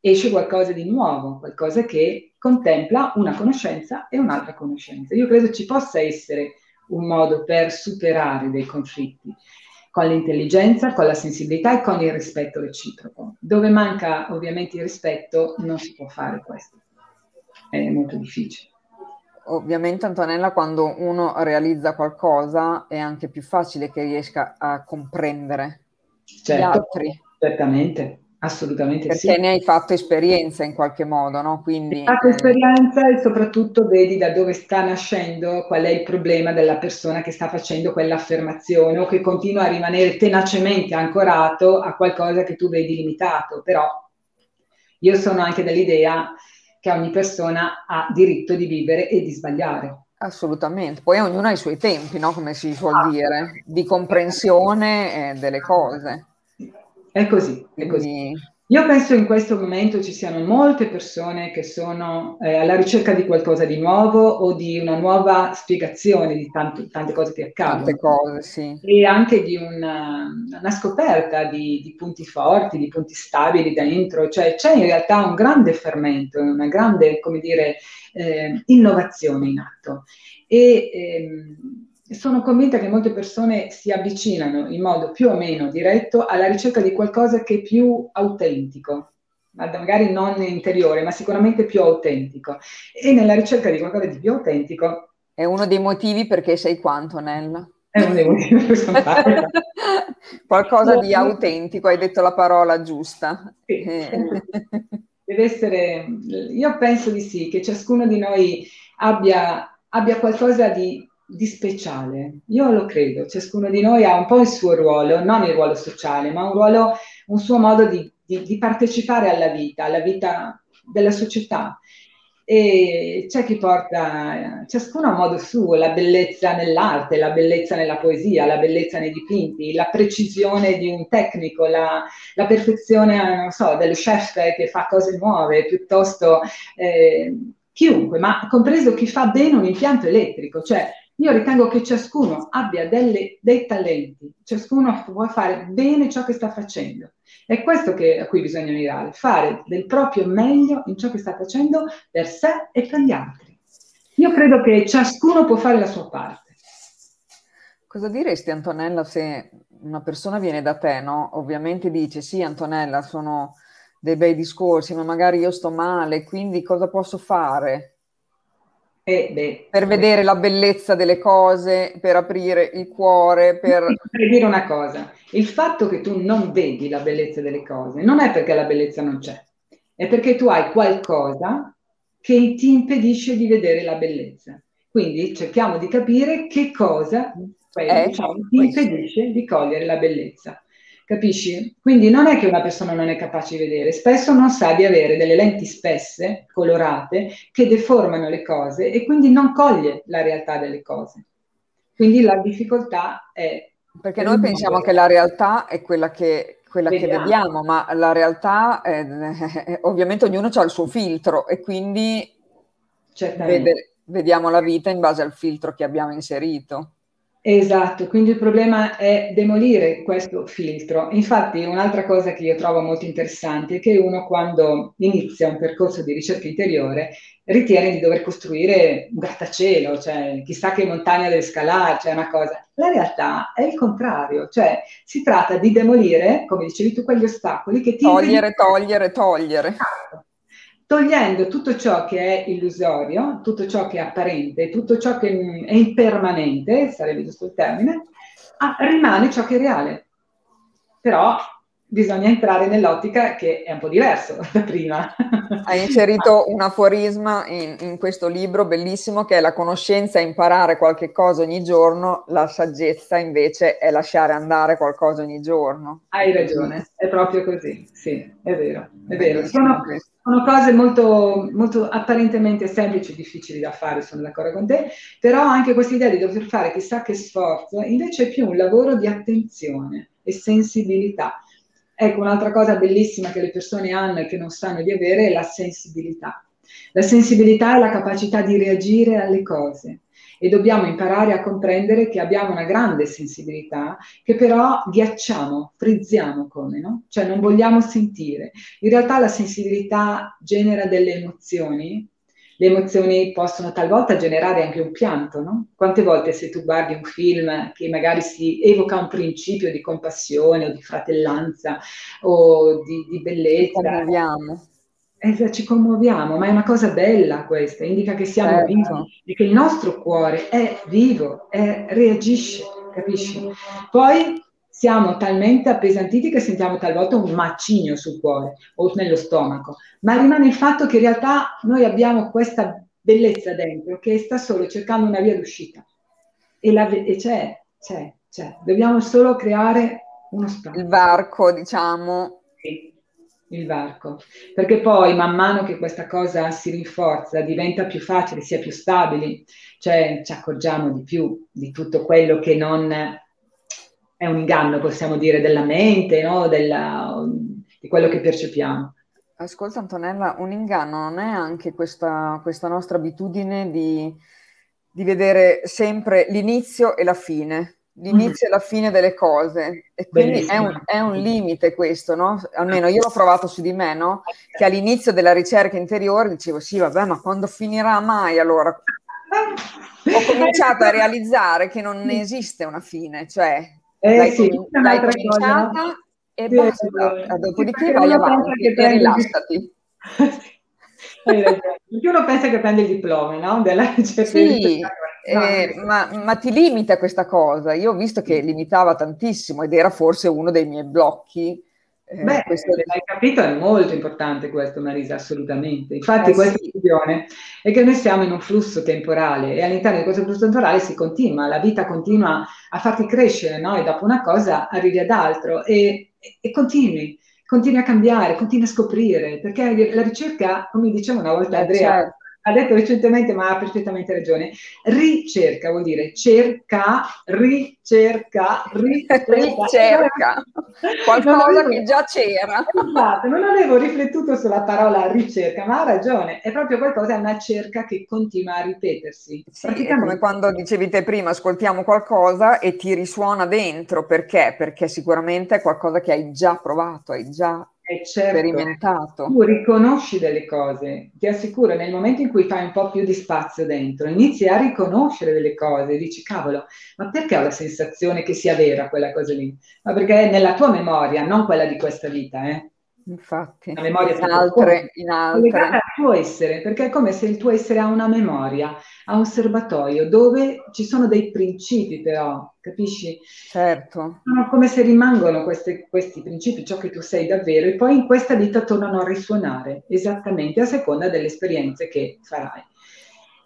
esce qualcosa di nuovo, qualcosa che contempla una conoscenza e un'altra conoscenza. Io credo ci possa essere un modo per superare dei conflitti con l'intelligenza, con la sensibilità e con il rispetto reciproco. Dove manca ovviamente il rispetto non si può fare questo. È molto difficile ovviamente Antonella quando uno realizza qualcosa è anche più facile che riesca a comprendere certo, gli altri. Certamente, assolutamente Perché sì. ne hai fatto esperienza in qualche modo, no? Quindi, hai fatto eh... esperienza e soprattutto vedi da dove sta nascendo, qual è il problema della persona che sta facendo quell'affermazione o che continua a rimanere tenacemente ancorato a qualcosa che tu vedi limitato. Però io sono anche dell'idea che ogni persona ha diritto di vivere e di sbagliare. Assolutamente, poi ognuno ha i suoi tempi, no? come si suol ah. dire, di comprensione eh, delle cose. È così, è così. Io penso in questo momento ci siano molte persone che sono eh, alla ricerca di qualcosa di nuovo o di una nuova spiegazione di tante, tante cose che accadono. Tante cose, sì. E anche di una, una scoperta di, di, punti forti, di punti stabili dentro. Cioè c'è in realtà un grande fermento, una grande, come dire, eh, innovazione in atto. E, ehm, sono convinta che molte persone si avvicinano in modo più o meno diretto alla ricerca di qualcosa che è più autentico, magari non interiore, ma sicuramente più autentico. E nella ricerca di qualcosa di più autentico... È uno dei motivi perché sei qua, Antonella. È uno dei motivi per cui Qualcosa di autentico, hai detto la parola giusta. Sì. Eh. Deve essere, io penso di sì, che ciascuno di noi abbia, abbia qualcosa di di speciale. Io lo credo, ciascuno di noi ha un po' il suo ruolo, non il ruolo sociale, ma un ruolo, un suo modo di, di, di partecipare alla vita, alla vita della società. E c'è chi porta, ciascuno a modo suo, la bellezza nell'arte, la bellezza nella poesia, la bellezza nei dipinti, la precisione di un tecnico, la, la perfezione, non so, dello chef che fa cose nuove, piuttosto eh, chiunque, ma compreso chi fa bene un impianto elettrico, cioè io ritengo che ciascuno abbia delle, dei talenti, ciascuno può fare bene ciò che sta facendo. È questo che, a cui bisogna mirare, fare del proprio meglio in ciò che sta facendo per sé e per gli altri. Io credo che ciascuno può fare la sua parte. Cosa diresti Antonella se una persona viene da te, no? Ovviamente dice sì, Antonella, sono dei bei discorsi, ma magari io sto male, quindi cosa posso fare? Eh, per vedere la bellezza delle cose, per aprire il cuore, per... Per dire una cosa, il fatto che tu non vedi la bellezza delle cose non è perché la bellezza non c'è, è perché tu hai qualcosa che ti impedisce di vedere la bellezza. Quindi cerchiamo di capire che cosa eh, diciamo, ti impedisce di cogliere la bellezza. Capisci? Quindi non è che una persona non è capace di vedere, spesso non sa di avere delle lenti spesse, colorate, che deformano le cose e quindi non coglie la realtà delle cose. Quindi la difficoltà è... Perché noi pensiamo modo. che la realtà è quella che, quella vediamo. che vediamo, ma la realtà, è, ovviamente ognuno ha il suo filtro e quindi vede, vediamo la vita in base al filtro che abbiamo inserito. Esatto, quindi il problema è demolire questo filtro. Infatti un'altra cosa che io trovo molto interessante è che uno quando inizia un percorso di ricerca interiore ritiene di dover costruire un grattacielo, cioè chissà che montagna deve scalare, cioè una cosa. La realtà è il contrario, cioè si tratta di demolire, come dicevi tu, quegli ostacoli che ti... Togliere, togliere, togliere. Esatto togliendo tutto ciò che è illusorio, tutto ciò che è apparente, tutto ciò che è impermanente, sarebbe giusto il termine, ah, rimane ciò che è reale. Però bisogna entrare nell'ottica che è un po' diverso da prima. Hai inserito un aforisma in, in, questo libro bellissimo che è la conoscenza è imparare qualche cosa ogni giorno, la saggezza invece è lasciare andare qualcosa ogni giorno. Hai ragione, è proprio così, sì, è vero, è vero. Sono, sono cose molto, molto apparentemente semplici difficili da fare, sono d'accordo con te, però anche questa idea di dover fare chissà che sforzo invece è più un lavoro di attenzione e sensibilità Ecco, un'altra cosa bellissima che le persone hanno e che non sanno di avere è la sensibilità. La sensibilità è la capacità di reagire alle cose e dobbiamo imparare a comprendere che abbiamo una grande sensibilità che però ghiacciamo, frizziamo come, no? Cioè non vogliamo sentire. In realtà la sensibilità genera delle emozioni le emozioni possono talvolta generare anche un pianto, no? Quante volte se tu guardi un film che magari si evoca un principio di compassione o di fratellanza o di, di bellezza. Ci commuoviamo. Eh, ci commuoviamo, ma è una cosa bella questa, indica che siamo certo. vivi e che il nostro cuore è vivo, è, reagisce, capisci? Poi siamo talmente appesantiti che sentiamo talvolta un macigno sul cuore o nello stomaco, ma rimane il fatto che in realtà noi abbiamo questa bellezza dentro che sta solo cercando una via d'uscita e, la, e c'è, c'è, c'è. Dobbiamo solo creare uno spazio. Il varco, diciamo. Sì, il varco. Perché poi man mano che questa cosa si rinforza, diventa più facile, si è più stabili, cioè ci accorgiamo di più di tutto quello che non è un inganno, possiamo dire, della mente, no? della, di quello che percepiamo. Ascolta Antonella, un inganno non è anche questa, questa nostra abitudine di, di, vedere sempre l'inizio e la fine, l'inizio e la fine delle cose. E quindi è un, è un, limite questo, no? Almeno io l'ho provato su di me, no? Che all'inizio della ricerca interiore dicevo sì, vabbè, ma quando finirà mai allora? Ho cominciato a realizzare che non esiste una fine, cioè eh, l'hai, sì, l'hai cominciata e sì, basta, dopodiché vai avanti e rilassati. Perché uno pensa che prende il diploma, no? Della ricerca sì, eh, ma, ma, ti limita questa cosa. Io ho visto che limitava tantissimo ed era forse uno dei miei blocchi eh, Beh, questo... hai capito, è molto importante questo Marisa, assolutamente. Infatti eh, questa sì. visione è che noi siamo in un flusso temporale e all'interno di questo flusso temporale si continua, la vita continua a farti crescere, no? E dopo una cosa arrivi ad altro e, e continui, continui a cambiare, continui a scoprire, perché la ricerca, come diceva una volta eh, Andrea, certo ha detto recentemente, ma ha perfettamente ragione, ricerca vuol dire cerca, ricerca, ricerca. ricerca. Qualcosa che già c'era. Esatto, non avevo riflettuto sulla parola ricerca, ma ha ragione, è proprio qualcosa, è una cerca che continua a ripetersi. Sì, è come quando dicevi te prima, ascoltiamo qualcosa e ti risuona dentro, perché? Perché sicuramente è qualcosa che hai già provato, hai già è certo, sperimentato. Tu riconosci delle cose, ti assicuro, nel momento in cui fai un po' più di spazio dentro, inizi a riconoscere delle cose, dici cavolo, ma perché ho la sensazione che sia vera quella cosa lì? Ma perché è nella tua memoria, non quella di questa vita, eh? Infatti, la memoria in altre, in altre. al tuo essere, perché è come se il tuo essere ha una memoria, ha un serbatoio dove ci sono dei principi però, capisci? Certo. Sono come se rimangono queste, questi principi, ciò che tu sei davvero, e poi in questa vita tornano a risuonare esattamente a seconda delle esperienze che farai.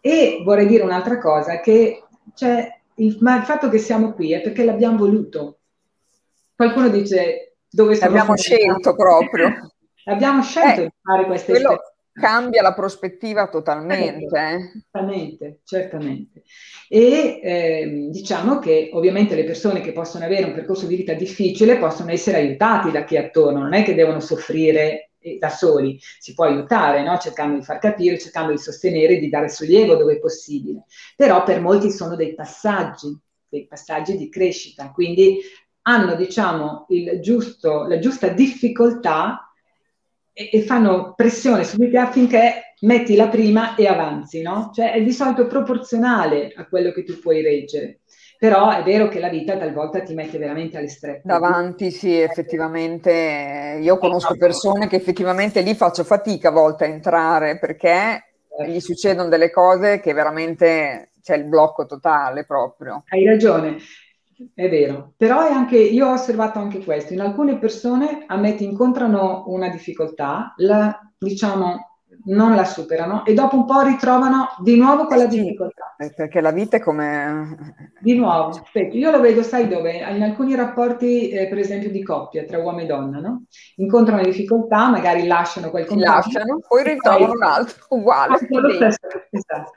E vorrei dire un'altra cosa, che cioè, il, ma il fatto che siamo qui è perché l'abbiamo voluto. Qualcuno dice dove abbiamo scelto proprio. abbiamo scelto eh, di fare queste quello cambia la prospettiva totalmente. Eh. Certamente, certamente. E eh, diciamo che ovviamente le persone che possono avere un percorso di vita difficile possono essere aiutati da chi è attorno, non è che devono soffrire eh, da soli, si può aiutare, no? cercando di far capire, cercando di sostenere, di dare sollievo dove è possibile. Però per molti sono dei passaggi, dei passaggi di crescita, quindi hanno diciamo giusto, la giusta difficoltà e, e, fanno pressione su di te affinché metti la prima e avanzi, no? Cioè è di solito proporzionale a quello che tu puoi reggere. Però è vero che la vita talvolta ti mette veramente alle strette. Davanti, sì, effettivamente. Io conosco persone che effettivamente lì faccio fatica a volte a entrare perché certo. gli succedono delle cose che veramente c'è il blocco totale proprio. Hai ragione. È vero, però è anche, io ho osservato anche questo, in alcune persone a me ti incontrano una difficoltà, la, diciamo non la superano e dopo un po' ritrovano di nuovo quella difficoltà. Perché la vita è come... Di nuovo, io lo vedo, sai dove? In alcuni rapporti, eh, per esempio, di coppia tra uomo e donna, no? Incontrano difficoltà, magari lasciano quel compagno. Lasciano, poi ritrovano poi... un altro uguale. Esatto.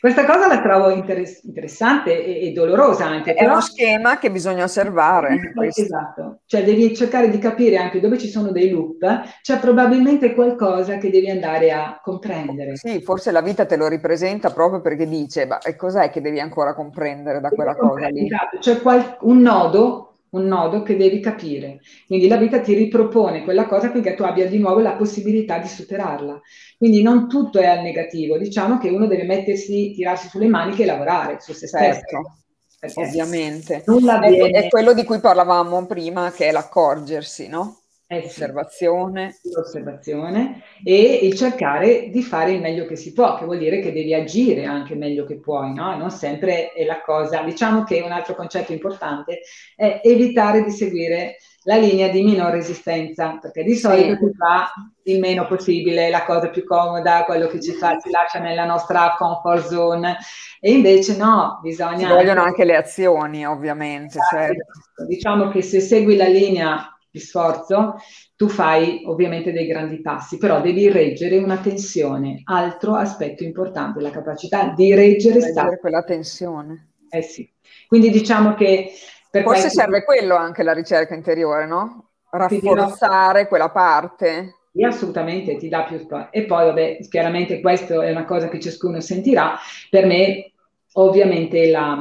Questa cosa la trovo interess- interessante e, e, dolorosa anche. È però... uno schema che bisogna osservare. Esatto, cioè devi cercare di capire anche dove ci sono dei loop, c'è probabilmente qualcosa che devi andare a comprendere. Sì, forse la vita te lo ripresenta proprio perché dice, ma cos'è che devi ancora comprendere da quella cosa lì? Esatto, c'è qual- un nodo un nodo che devi capire. Quindi la vita ti ripropone quella cosa perché tu abbia di nuovo la possibilità di superarla. Quindi non tutto è al negativo, diciamo che uno deve mettersi, tirarsi sulle maniche e lavorare su se stesso. Certo, ovviamente. È, è quello di cui parlavamo prima, che è l'accorgersi, no? Eh l'osservazione. l'osservazione e il cercare di fare il meglio che si può, che vuol dire che devi agire anche meglio che puoi, no? Non sempre è la cosa. Diciamo che un altro concetto importante è evitare di seguire la linea di minor resistenza, perché di solito sì. si fa il meno possibile, la cosa più comoda, quello che ci fa, ci lascia nella nostra comfort zone, e invece no, bisogna... Ci vogliono anche le azioni, ovviamente. Esatto. Certo. Diciamo che se segui la linea di sforzo, tu fai ovviamente dei grandi passi, però devi reggere una tensione. Altro aspetto importante, la capacità di reggere, reggere quella tensione. Eh sì. Quindi diciamo che... Forse questo... serve quello anche la ricerca interiore, no? Rafforzare dirò... quella parte. Sì, assolutamente, ti dà più spazio. E poi, vabbè, chiaramente questo è una cosa che ciascuno sentirà. Per me, ovviamente, la,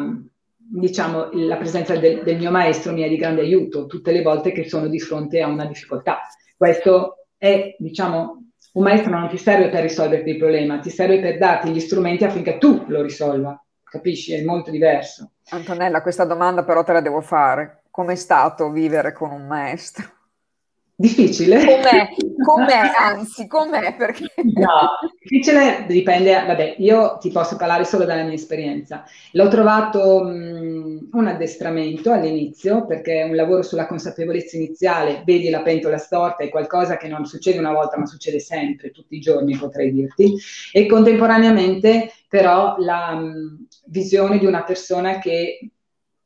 diciamo, la presenza del, del, mio maestro mi è di grande aiuto tutte le volte che sono di fronte a una difficoltà. Questo è, diciamo, un maestro non ti serve per risolverti il problema, ti serve per darti gli strumenti affinché tu lo risolva. Capisci? È molto diverso. Antonella, questa domanda però te la devo fare. Com'è stato vivere con un maestro? Difficile? Com'è? Com'è? Anzi, com'è? Perché... No, difficile dipende, vabbè, io ti posso parlare solo dalla mia esperienza. L'ho trovato mh, un addestramento all'inizio, perché è un lavoro sulla consapevolezza iniziale, vedi la pentola storta, è qualcosa che non succede una volta, ma succede sempre, tutti i giorni potrei dirti, e contemporaneamente però la mh, visione di una persona che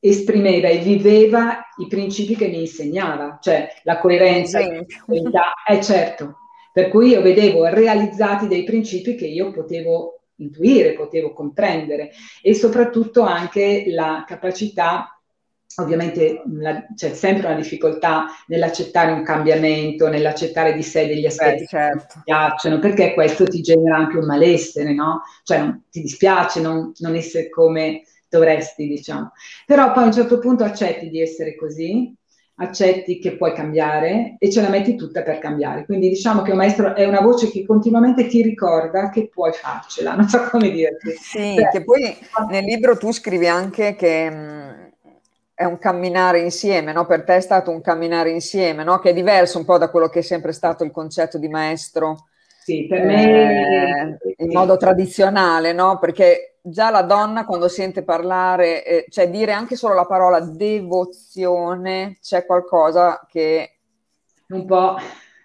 esprimeva e viveva i principi che mi insegnava, cioè la coerenza, la eh certo, per cui io vedevo realizzati dei principi che io potevo intuire, potevo comprendere e soprattutto anche la capacità Ovviamente la, c'è sempre una difficoltà nell'accettare un cambiamento, nell'accettare di sé degli aspetti Beh, certo. che ti piacciono, perché questo ti genera anche un malessere, no? Cioè ti dispiace non, non essere come dovresti, diciamo. Però poi a un certo punto accetti di essere così, accetti che puoi cambiare e ce la metti tutta per cambiare. Quindi diciamo che un maestro è una voce che continuamente ti ricorda che puoi farcela, non so come dirti. Sì, Beh, che poi nel libro tu scrivi anche che mh, è un camminare insieme, no? Per te è stato un camminare insieme, no? Che è diverso un po' da quello che è sempre stato il concetto di maestro. Sì, per me... Eh, in modo tradizionale, no? Perché già la donna quando sente parlare, eh, cioè dire anche solo la parola devozione, c'è qualcosa che... Un po'...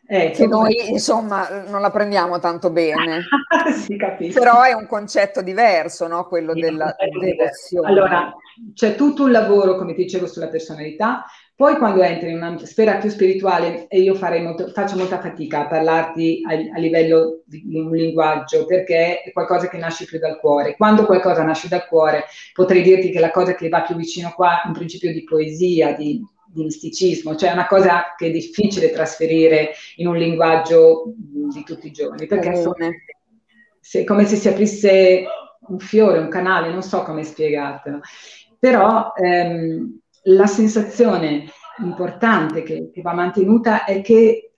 Eh, che noi insomma non la prendiamo tanto bene. sì. Però è un concetto diverso, no? Quello sì, della devozione. Allora, c'è tutto un lavoro, come ti dicevo, sulla personalità, poi quando entri in una sfera più spirituale, e io molto, faccio molta fatica a parlarti a, a, livello di un linguaggio, perché è qualcosa che nasce più dal cuore. Quando qualcosa nasce dal cuore, potrei dirti che la cosa che va più vicino qua è un principio di poesia, di, di misticismo, cioè una cosa che è difficile trasferire in un linguaggio di tutti i giorni, perché è come se si aprisse un fiore, un canale, non so come spiegartelo. Però ehm, la sensazione importante che, che, va mantenuta è che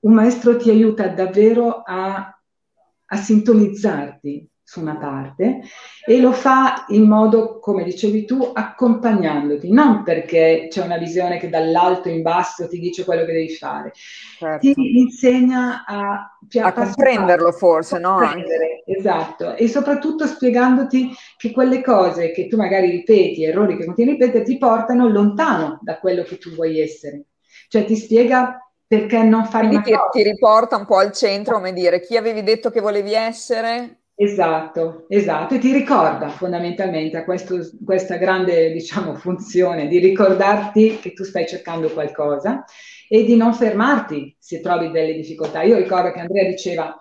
un maestro ti aiuta davvero a, a sintonizzarti su una parte e lo fa in modo, come dicevi tu, accompagnandoti, non perché c'è una visione che dall'alto in basso ti dice quello che devi fare, certo. ti insegna a, a comprenderlo forse, no? Esatto, e soprattutto spiegandoti che quelle cose che tu magari ripeti, errori che continui a ripetere, ti portano lontano da quello che tu vuoi essere. Cioè ti spiega perché non fare Quindi ti, ti, riporta un po' al centro, come dire, chi avevi detto che volevi essere Esatto, esatto, e ti ricorda fondamentalmente a questo, questa grande diciamo, funzione di ricordarti che tu stai cercando qualcosa e di non fermarti se trovi delle difficoltà. Io ricordo che Andrea diceva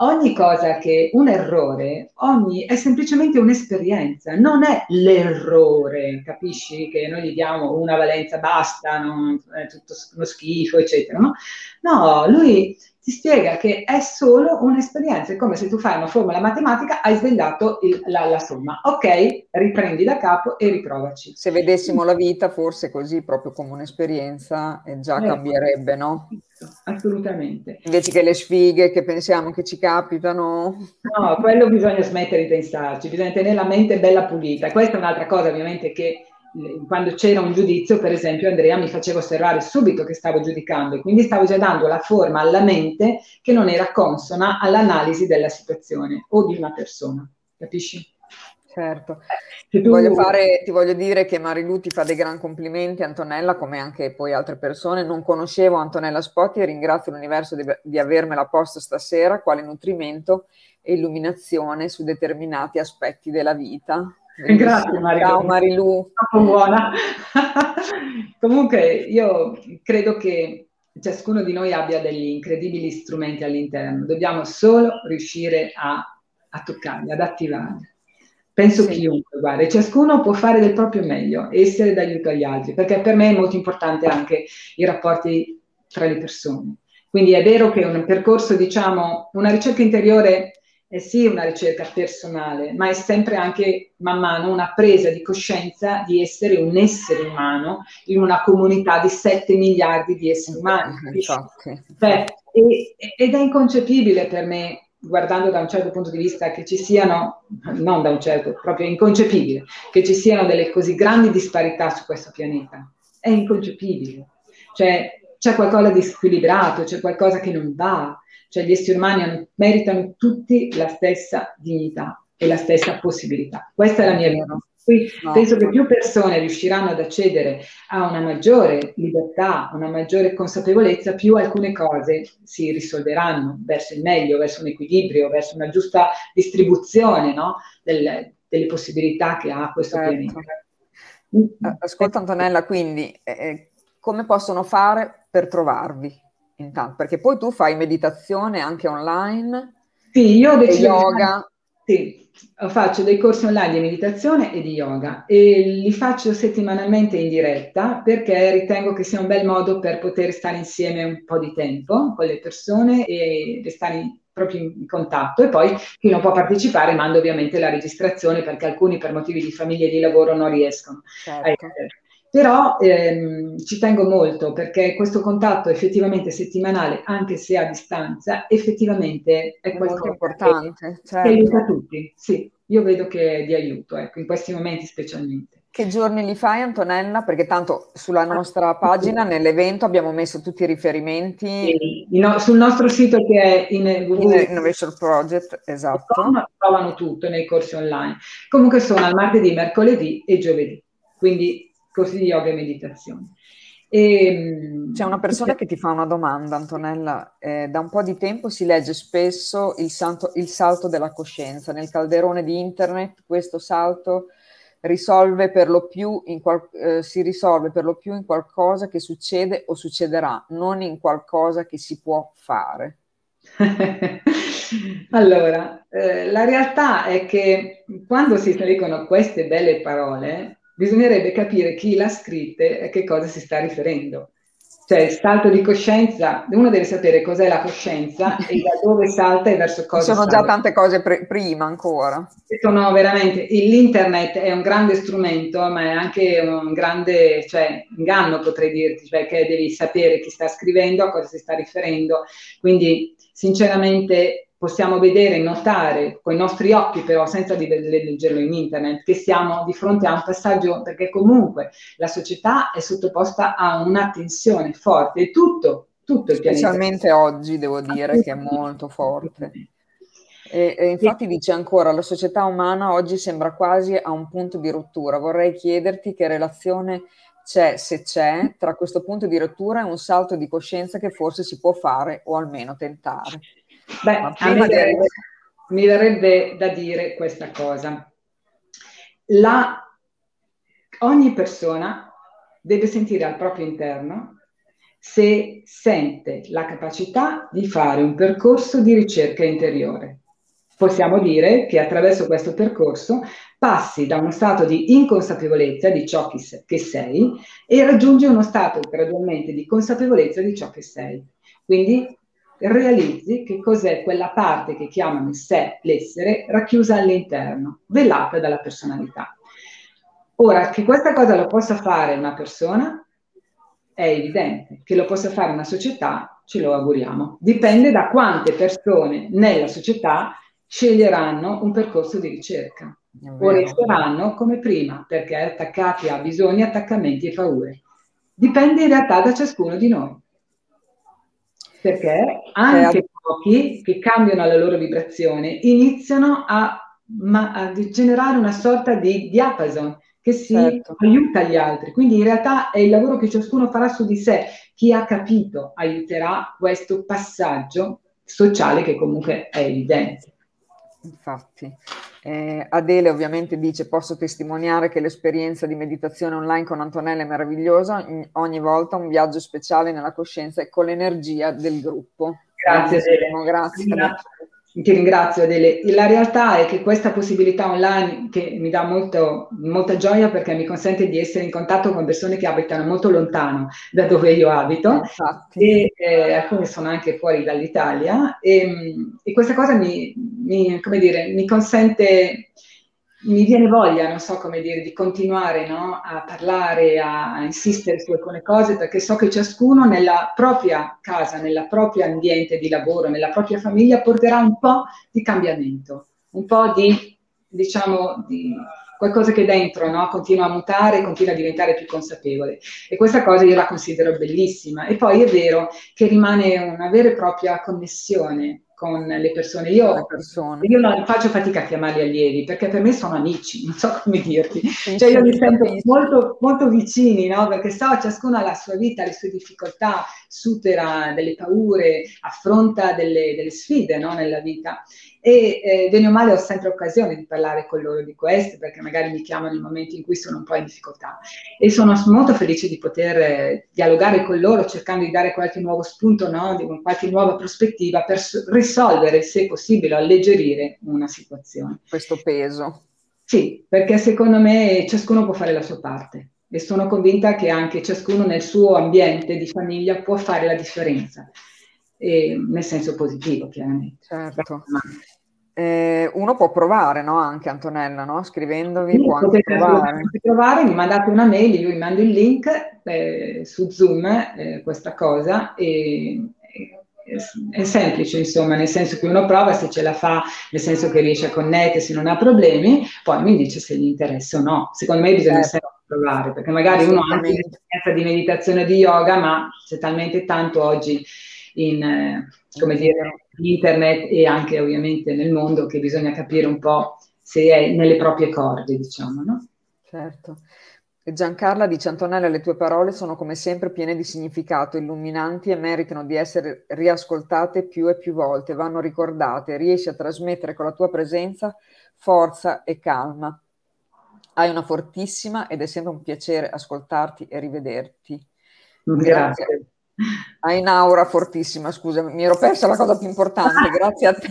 ogni cosa che un errore ogni, è semplicemente un'esperienza, non è l'errore, capisci? Che noi gli diamo una valenza, basta, non, è tutto uno schifo, eccetera. No, no lui ti spiega che è solo un'esperienza, è come se tu fai una formula matematica, hai svegliato il, la, la, somma. Ok, riprendi da capo e riprovaci. Se vedessimo la vita forse così, proprio come un'esperienza, eh, già eh, cambierebbe, no? Assolutamente. Invece che le sfighe che pensiamo che ci capitano. No, quello bisogna smettere di pensarci, bisogna tenere la mente bella pulita. Questa è un'altra cosa ovviamente che quando c'era un giudizio, per esempio, Andrea mi faceva osservare subito che stavo giudicando e quindi stavo già dando la forma alla mente che non era consona all'analisi della situazione o di una persona. Capisci? Certo. Tu... Ti, voglio fare, ti, voglio dire che Marilu ti fa dei gran complimenti, Antonella, come anche poi altre persone. Non conoscevo Antonella Spotti e ringrazio l'universo di, di avermela posto stasera quale nutrimento e illuminazione su determinati aspetti della vita. Grazie Marilu. Ciao Marilu. Buona. Comunque io credo che ciascuno di noi abbia degli incredibili strumenti all'interno, dobbiamo solo riuscire a, a toccarli, ad attivarli. Penso sì. chiunque, guarda, ciascuno può fare del proprio meglio, essere d'aiuto agli altri, perché per me è molto importante anche i rapporti tra le persone. Quindi è vero che un percorso, diciamo, una ricerca interiore è sì una ricerca personale, ma è sempre anche man mano una presa di coscienza di essere un essere umano in una comunità di 7 miliardi di esseri umani. Cioè, ed è inconcepibile per me, guardando da un certo punto di vista, che ci siano, non da un certo, proprio inconcepibile, che ci siano delle così grandi disparità su questo pianeta. È inconcepibile. Cioè, c'è qualcosa di squilibrato, c'è qualcosa che non va cioè gli esseri umani hanno, meritano tutti la stessa dignità e la stessa possibilità. Questa è la mia vita. Qui no. penso che più persone riusciranno ad accedere a una maggiore libertà, una maggiore consapevolezza, più alcune cose si risolveranno verso il meglio, verso un equilibrio, verso una giusta distribuzione no? Del, delle possibilità che ha questo certo. pianeta. Ascolta Antonella, quindi eh, eh, come possono fare per trovarvi? Intanto, perché poi tu fai meditazione anche online. Sì, io ho deciso yoga. Sì, faccio dei corsi online di meditazione e di yoga e li faccio settimanalmente in diretta perché ritengo che sia un bel modo per poter stare insieme un po' di tempo con le persone e restare proprio in contatto e poi chi non può partecipare manda ovviamente la registrazione perché alcuni per motivi di famiglia e di lavoro non riescono. Certo. Però ehm, ci tengo molto perché questo contatto effettivamente settimanale, anche se a distanza, effettivamente è, è molto importante. Che, certo. che aiuta tutti. Sì, io vedo che è di aiuto, ecco, in questi momenti specialmente. Che giorni li fai Antonella? Perché tanto sulla nostra pagina, nell'evento, abbiamo messo tutti i riferimenti. Sì, no, sul nostro sito che è in, in Innovation Project, esatto. Trovano tutto nei corsi online. Comunque sono al martedì, mercoledì e giovedì, quindi corsi di yoga e meditazione. E, ehm, C'è una persona che ti fa una domanda, Antonella. Eh, da un po' di tempo si legge spesso il, santo, il salto della coscienza. Nel calderone di internet questo salto risolve per lo più in qual- eh, si risolve per lo più in qualcosa che succede o succederà, non in qualcosa che si può fare. allora, eh, la realtà è che quando si leggono queste belle parole, bisognerebbe capire chi l'ha scritte e che cosa si sta riferendo cioè salto di coscienza, uno deve sapere cos'è la coscienza e da dove salta e verso cosa. Ci sono già tante cose pre- prima ancora. Sono veramente, l'internet è un grande strumento, ma è anche un grande cioè, inganno, potrei dirti, perché cioè devi sapere chi sta scrivendo, a cosa si sta riferendo. Quindi, sinceramente, possiamo vedere, notare con i nostri occhi, però senza leggerlo in internet, che siamo di fronte a un passaggio, perché comunque la società è sottoposta a una tensione forte, e tutto, tutto il pianeta. Specialmente oggi, devo dire, che è molto forte. E, e, infatti dice ancora, la società umana oggi sembra quasi a un punto di rottura. Vorrei chiederti che relazione c'è, se c'è, tra questo punto di rottura e un salto di coscienza che forse si può fare o almeno tentare. Beh, a me verrebbe, mi verrebbe da dire questa cosa. La, ogni persona deve sentire al proprio interno se sente la capacità di fare un percorso di ricerca interiore. Possiamo dire che attraverso questo percorso passi da uno stato di inconsapevolezza di ciò che sei e raggiungi uno stato gradualmente di consapevolezza di ciò che sei. Quindi realizzi che cos'è quella parte che chiamano il sé, l'essere, racchiusa all'interno, velata dalla personalità. Ora, che questa cosa lo possa fare una persona è evidente, che lo possa fare una società ce lo auguriamo. Dipende da quante persone nella società sceglieranno un percorso di ricerca o resteranno come prima, perché attaccati a bisogni, attaccamenti e paure. Dipende in realtà da ciascuno di noi perché anche eh, pochi che cambiano la loro vibrazione iniziano a, ma, a generare una sorta di diapason che si certo. aiuta gli altri. Quindi in realtà è il lavoro che ciascuno farà su di sé. Chi ha capito aiuterà questo passaggio sociale che comunque è evidente. Infatti. Eh, Adele ovviamente dice posso testimoniare che l'esperienza di meditazione online con Antonella è meravigliosa, ogni volta un viaggio speciale nella coscienza e con l'energia del gruppo. Grazie Adele. Grazie. Grazie. Ti ringrazio Adele. La realtà è che questa possibilità online che mi dà molto, molta gioia perché mi consente di essere in contatto con persone che abitano molto lontano da dove io abito. E eh, alcune sono anche fuori dall'Italia. E, e questa cosa mi, mi, dire, mi consente mi viene voglia, non so come dire, di continuare no? a parlare, a insistere su alcune cose, perché so che ciascuno nella propria casa, nella propria ambiente di lavoro, nella propria famiglia porterà un po' di cambiamento, un po' di, diciamo, di qualcosa che dentro no? continua a mutare, continua a diventare più consapevole. E questa cosa io la considero bellissima. E poi è vero che rimane una vera e propria connessione con le persone. Io, persone. io non faccio fatica a chiamarli allievi perché per me sono amici, non so come dirti. Cioè io li sento molto, molto vicini, no? perché so, ciascuno ha la sua vita, le sue difficoltà, supera delle paure, affronta delle, delle sfide no? nella vita e eh, bene o male ho sempre occasione di parlare con loro di questo perché magari mi chiamano in momenti in cui sono un po' in difficoltà e sono molto felice di poter eh, dialogare con loro cercando di dare qualche nuovo spunto, no? di qualche nuova prospettiva per risolvere, se possibile, alleggerire una situazione. Questo peso. Sì, perché secondo me ciascuno può fare la sua parte e sono convinta che anche ciascuno nel suo ambiente di famiglia può fare la differenza, e, nel senso positivo chiaramente. Certo. Eh, uno può provare, no? Anche Antonella, no? Scrivendovi sì, può anche provare. provare. Mi mandate una mail, io vi mando il link eh, su Zoom, eh, questa cosa, e, è semplice, insomma, nel senso che uno prova se ce la fa, nel senso che riesce a connettersi, non ha problemi, poi mi dice se gli interessa o no. Secondo me bisogna certo. sempre provare, perché magari uno ha anche un'esperienza di meditazione di yoga, ma c'è talmente tanto oggi in, eh, come dire, internet e anche ovviamente nel mondo che bisogna capire un po' se è nelle proprie corde, diciamo, no? Certo. Giancarla dice Antonella, le tue parole sono come sempre piene di significato, illuminanti e meritano di essere riascoltate più e più volte, vanno ricordate, riesci a trasmettere con la tua presenza forza e calma. Hai una fortissima ed è sempre un piacere ascoltarti e rivederti. Grazie. Grazie. Hai un'aura fortissima, scusa, mi ero persa la cosa più importante. Grazie a te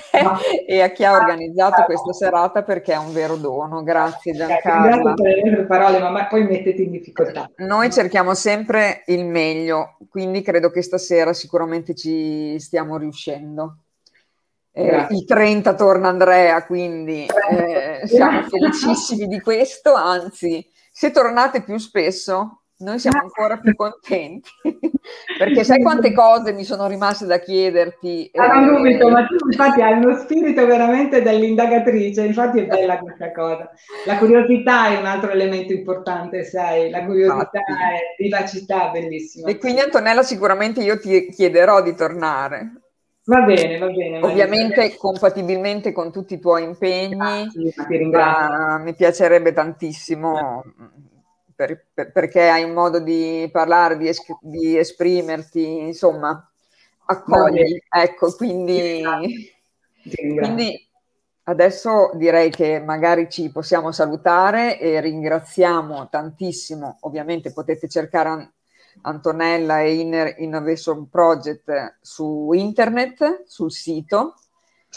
e a chi ha organizzato questa serata perché è un vero dono. Grazie Giancarlo. Grazie per le parole, ma poi mettete in difficoltà. Noi cerchiamo sempre il meglio, quindi credo che stasera sicuramente ci stiamo riuscendo. Eh, il 30 torna Andrea, quindi eh, siamo felicissimi di questo, anzi, se tornate più spesso noi siamo ancora più contenti. Perché sai quante cose mi sono rimaste da chiederti? Ah, eh, dubito, ma tu infatti hai uno spirito veramente dell'indagatrice infatti è bella questa cosa. La curiosità è un altro elemento importante sai la curiosità è vivacità bellissima e quindi Antonella sicuramente io ti chiederò di tornare. Va bene, va bene. Ovviamente bene. compatibilmente con tutti i tuoi impegni, ah, mi piacerebbe tantissimo per, per, perché hai un modo di parlare, di, es- di esprimerti, insomma, accogli. Ecco, quindi, quindi adesso direi che magari ci possiamo salutare e ringraziamo tantissimo. Ovviamente potete cercare Antonella e Inner Innovation Project su internet, sul sito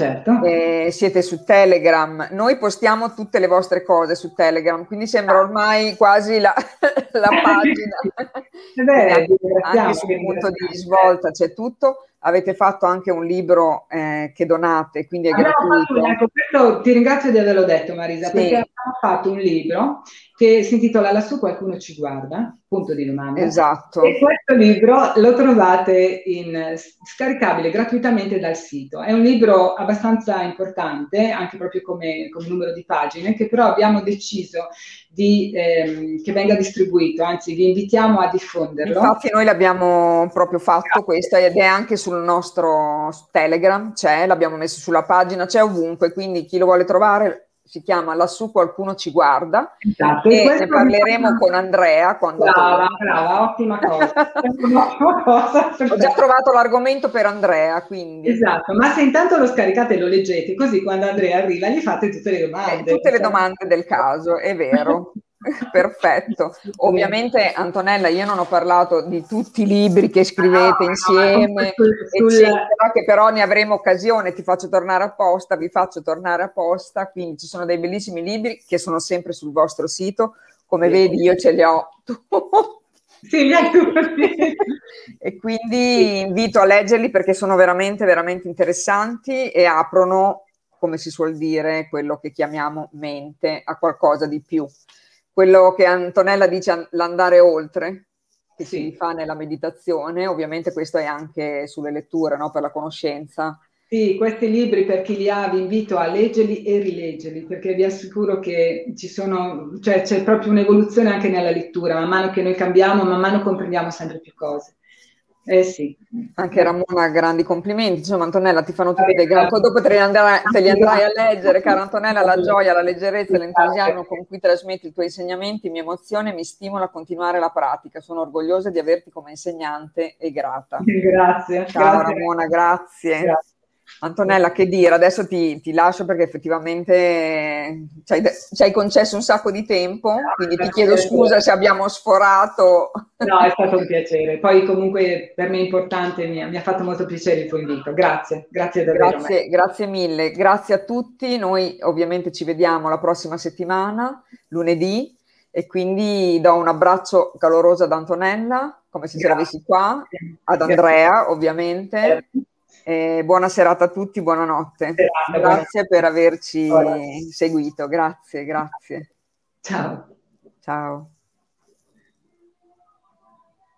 Certo. Eh, siete su Telegram, noi postiamo tutte le vostre cose su Telegram, quindi sembra ormai quasi la, la pagina. Beh, anche, anche sul punto di svolta c'è tutto. Avete fatto anche un libro eh, che donate, quindi è ah, gratuito. Ecco, questo, ti ringrazio di averlo detto Marisa, sì. perché abbiamo fatto un libro che si intitola Lassù qualcuno ci guarda, punto di domanda. Esatto. E questo libro lo trovate in, scaricabile gratuitamente dal sito. È un libro abbastanza importante, anche proprio come, come numero di pagine, che però abbiamo deciso di, ehm, che venga distribuito, anzi vi invitiamo a diffonderlo. Infatti noi l'abbiamo proprio fatto Grazie. questo ed è anche sul nostro Telegram, c'è, l'abbiamo messo sulla pagina, c'è ovunque, quindi chi lo vuole trovare si chiama Lassù qualcuno ci guarda esatto. e, ne parleremo con Andrea quando brava, brava, ottima cosa. cosa ho già trovato l'argomento per Andrea quindi esatto, ma se intanto lo scaricate e lo leggete così quando Andrea arriva gli fate tutte le domande eh, tutte le domande del caso, è vero Perfetto. Ovviamente, Antonella, io non ho parlato di tutti i libri che scrivete no, insieme, no, eccetera, che però ne avremo occasione. Ti faccio tornare apposta, vi faccio tornare apposta. Quindi ci sono dei bellissimi libri che sono sempre sul vostro sito. Come sì. vedi, io ce li ho Sì, li hai tutti. e quindi invito a leggerli perché sono veramente, veramente interessanti e aprono, come si suol dire, quello che chiamiamo mente a qualcosa di più quello che Antonella dice l'andare oltre, che sì. si fa nella meditazione, ovviamente questo è anche sulle letture, no? per la conoscenza. Sì, questi libri per chi li ha vi invito a leggerli e rileggerli perché vi assicuro che ci sono, cioè c'è proprio un'evoluzione anche nella lettura, man mano che noi cambiamo, man mano comprendiamo sempre più cose. Eh sì. Anche Ramona, grandi complimenti. Insomma, Antonella, ti fanno tutti dei grandi. Dopo te li, andrai, te li andrai a leggere, cara Antonella, la gioia, la leggerezza e l'entusiasmo con cui trasmetti i tuoi insegnamenti mi emoziona e mi stimola a continuare la pratica. Sono orgogliosa di averti come insegnante e grata. Grazie. Ciao grazie. Ramona, grazie. grazie. Antonella, che dire? Adesso ti, ti lascio perché effettivamente ci hai, ci hai, concesso un sacco di tempo, quindi ti chiedo scusa se abbiamo sforato. No, è stato un piacere. Poi comunque per me è importante, mi, mi ha fatto molto piacere il tuo invito. Grazie, grazie davvero. Grazie, grazie mille, grazie a tutti. Noi ovviamente ci vediamo la prossima settimana, lunedì, e quindi do un abbraccio caloroso ad Antonella, come se ce l'avessi qua, ad Andrea ovviamente Eh, buona serata a tutti, buonanotte. Serata, grazie buona... per averci buona. seguito, grazie, grazie. Ciao. Ciao.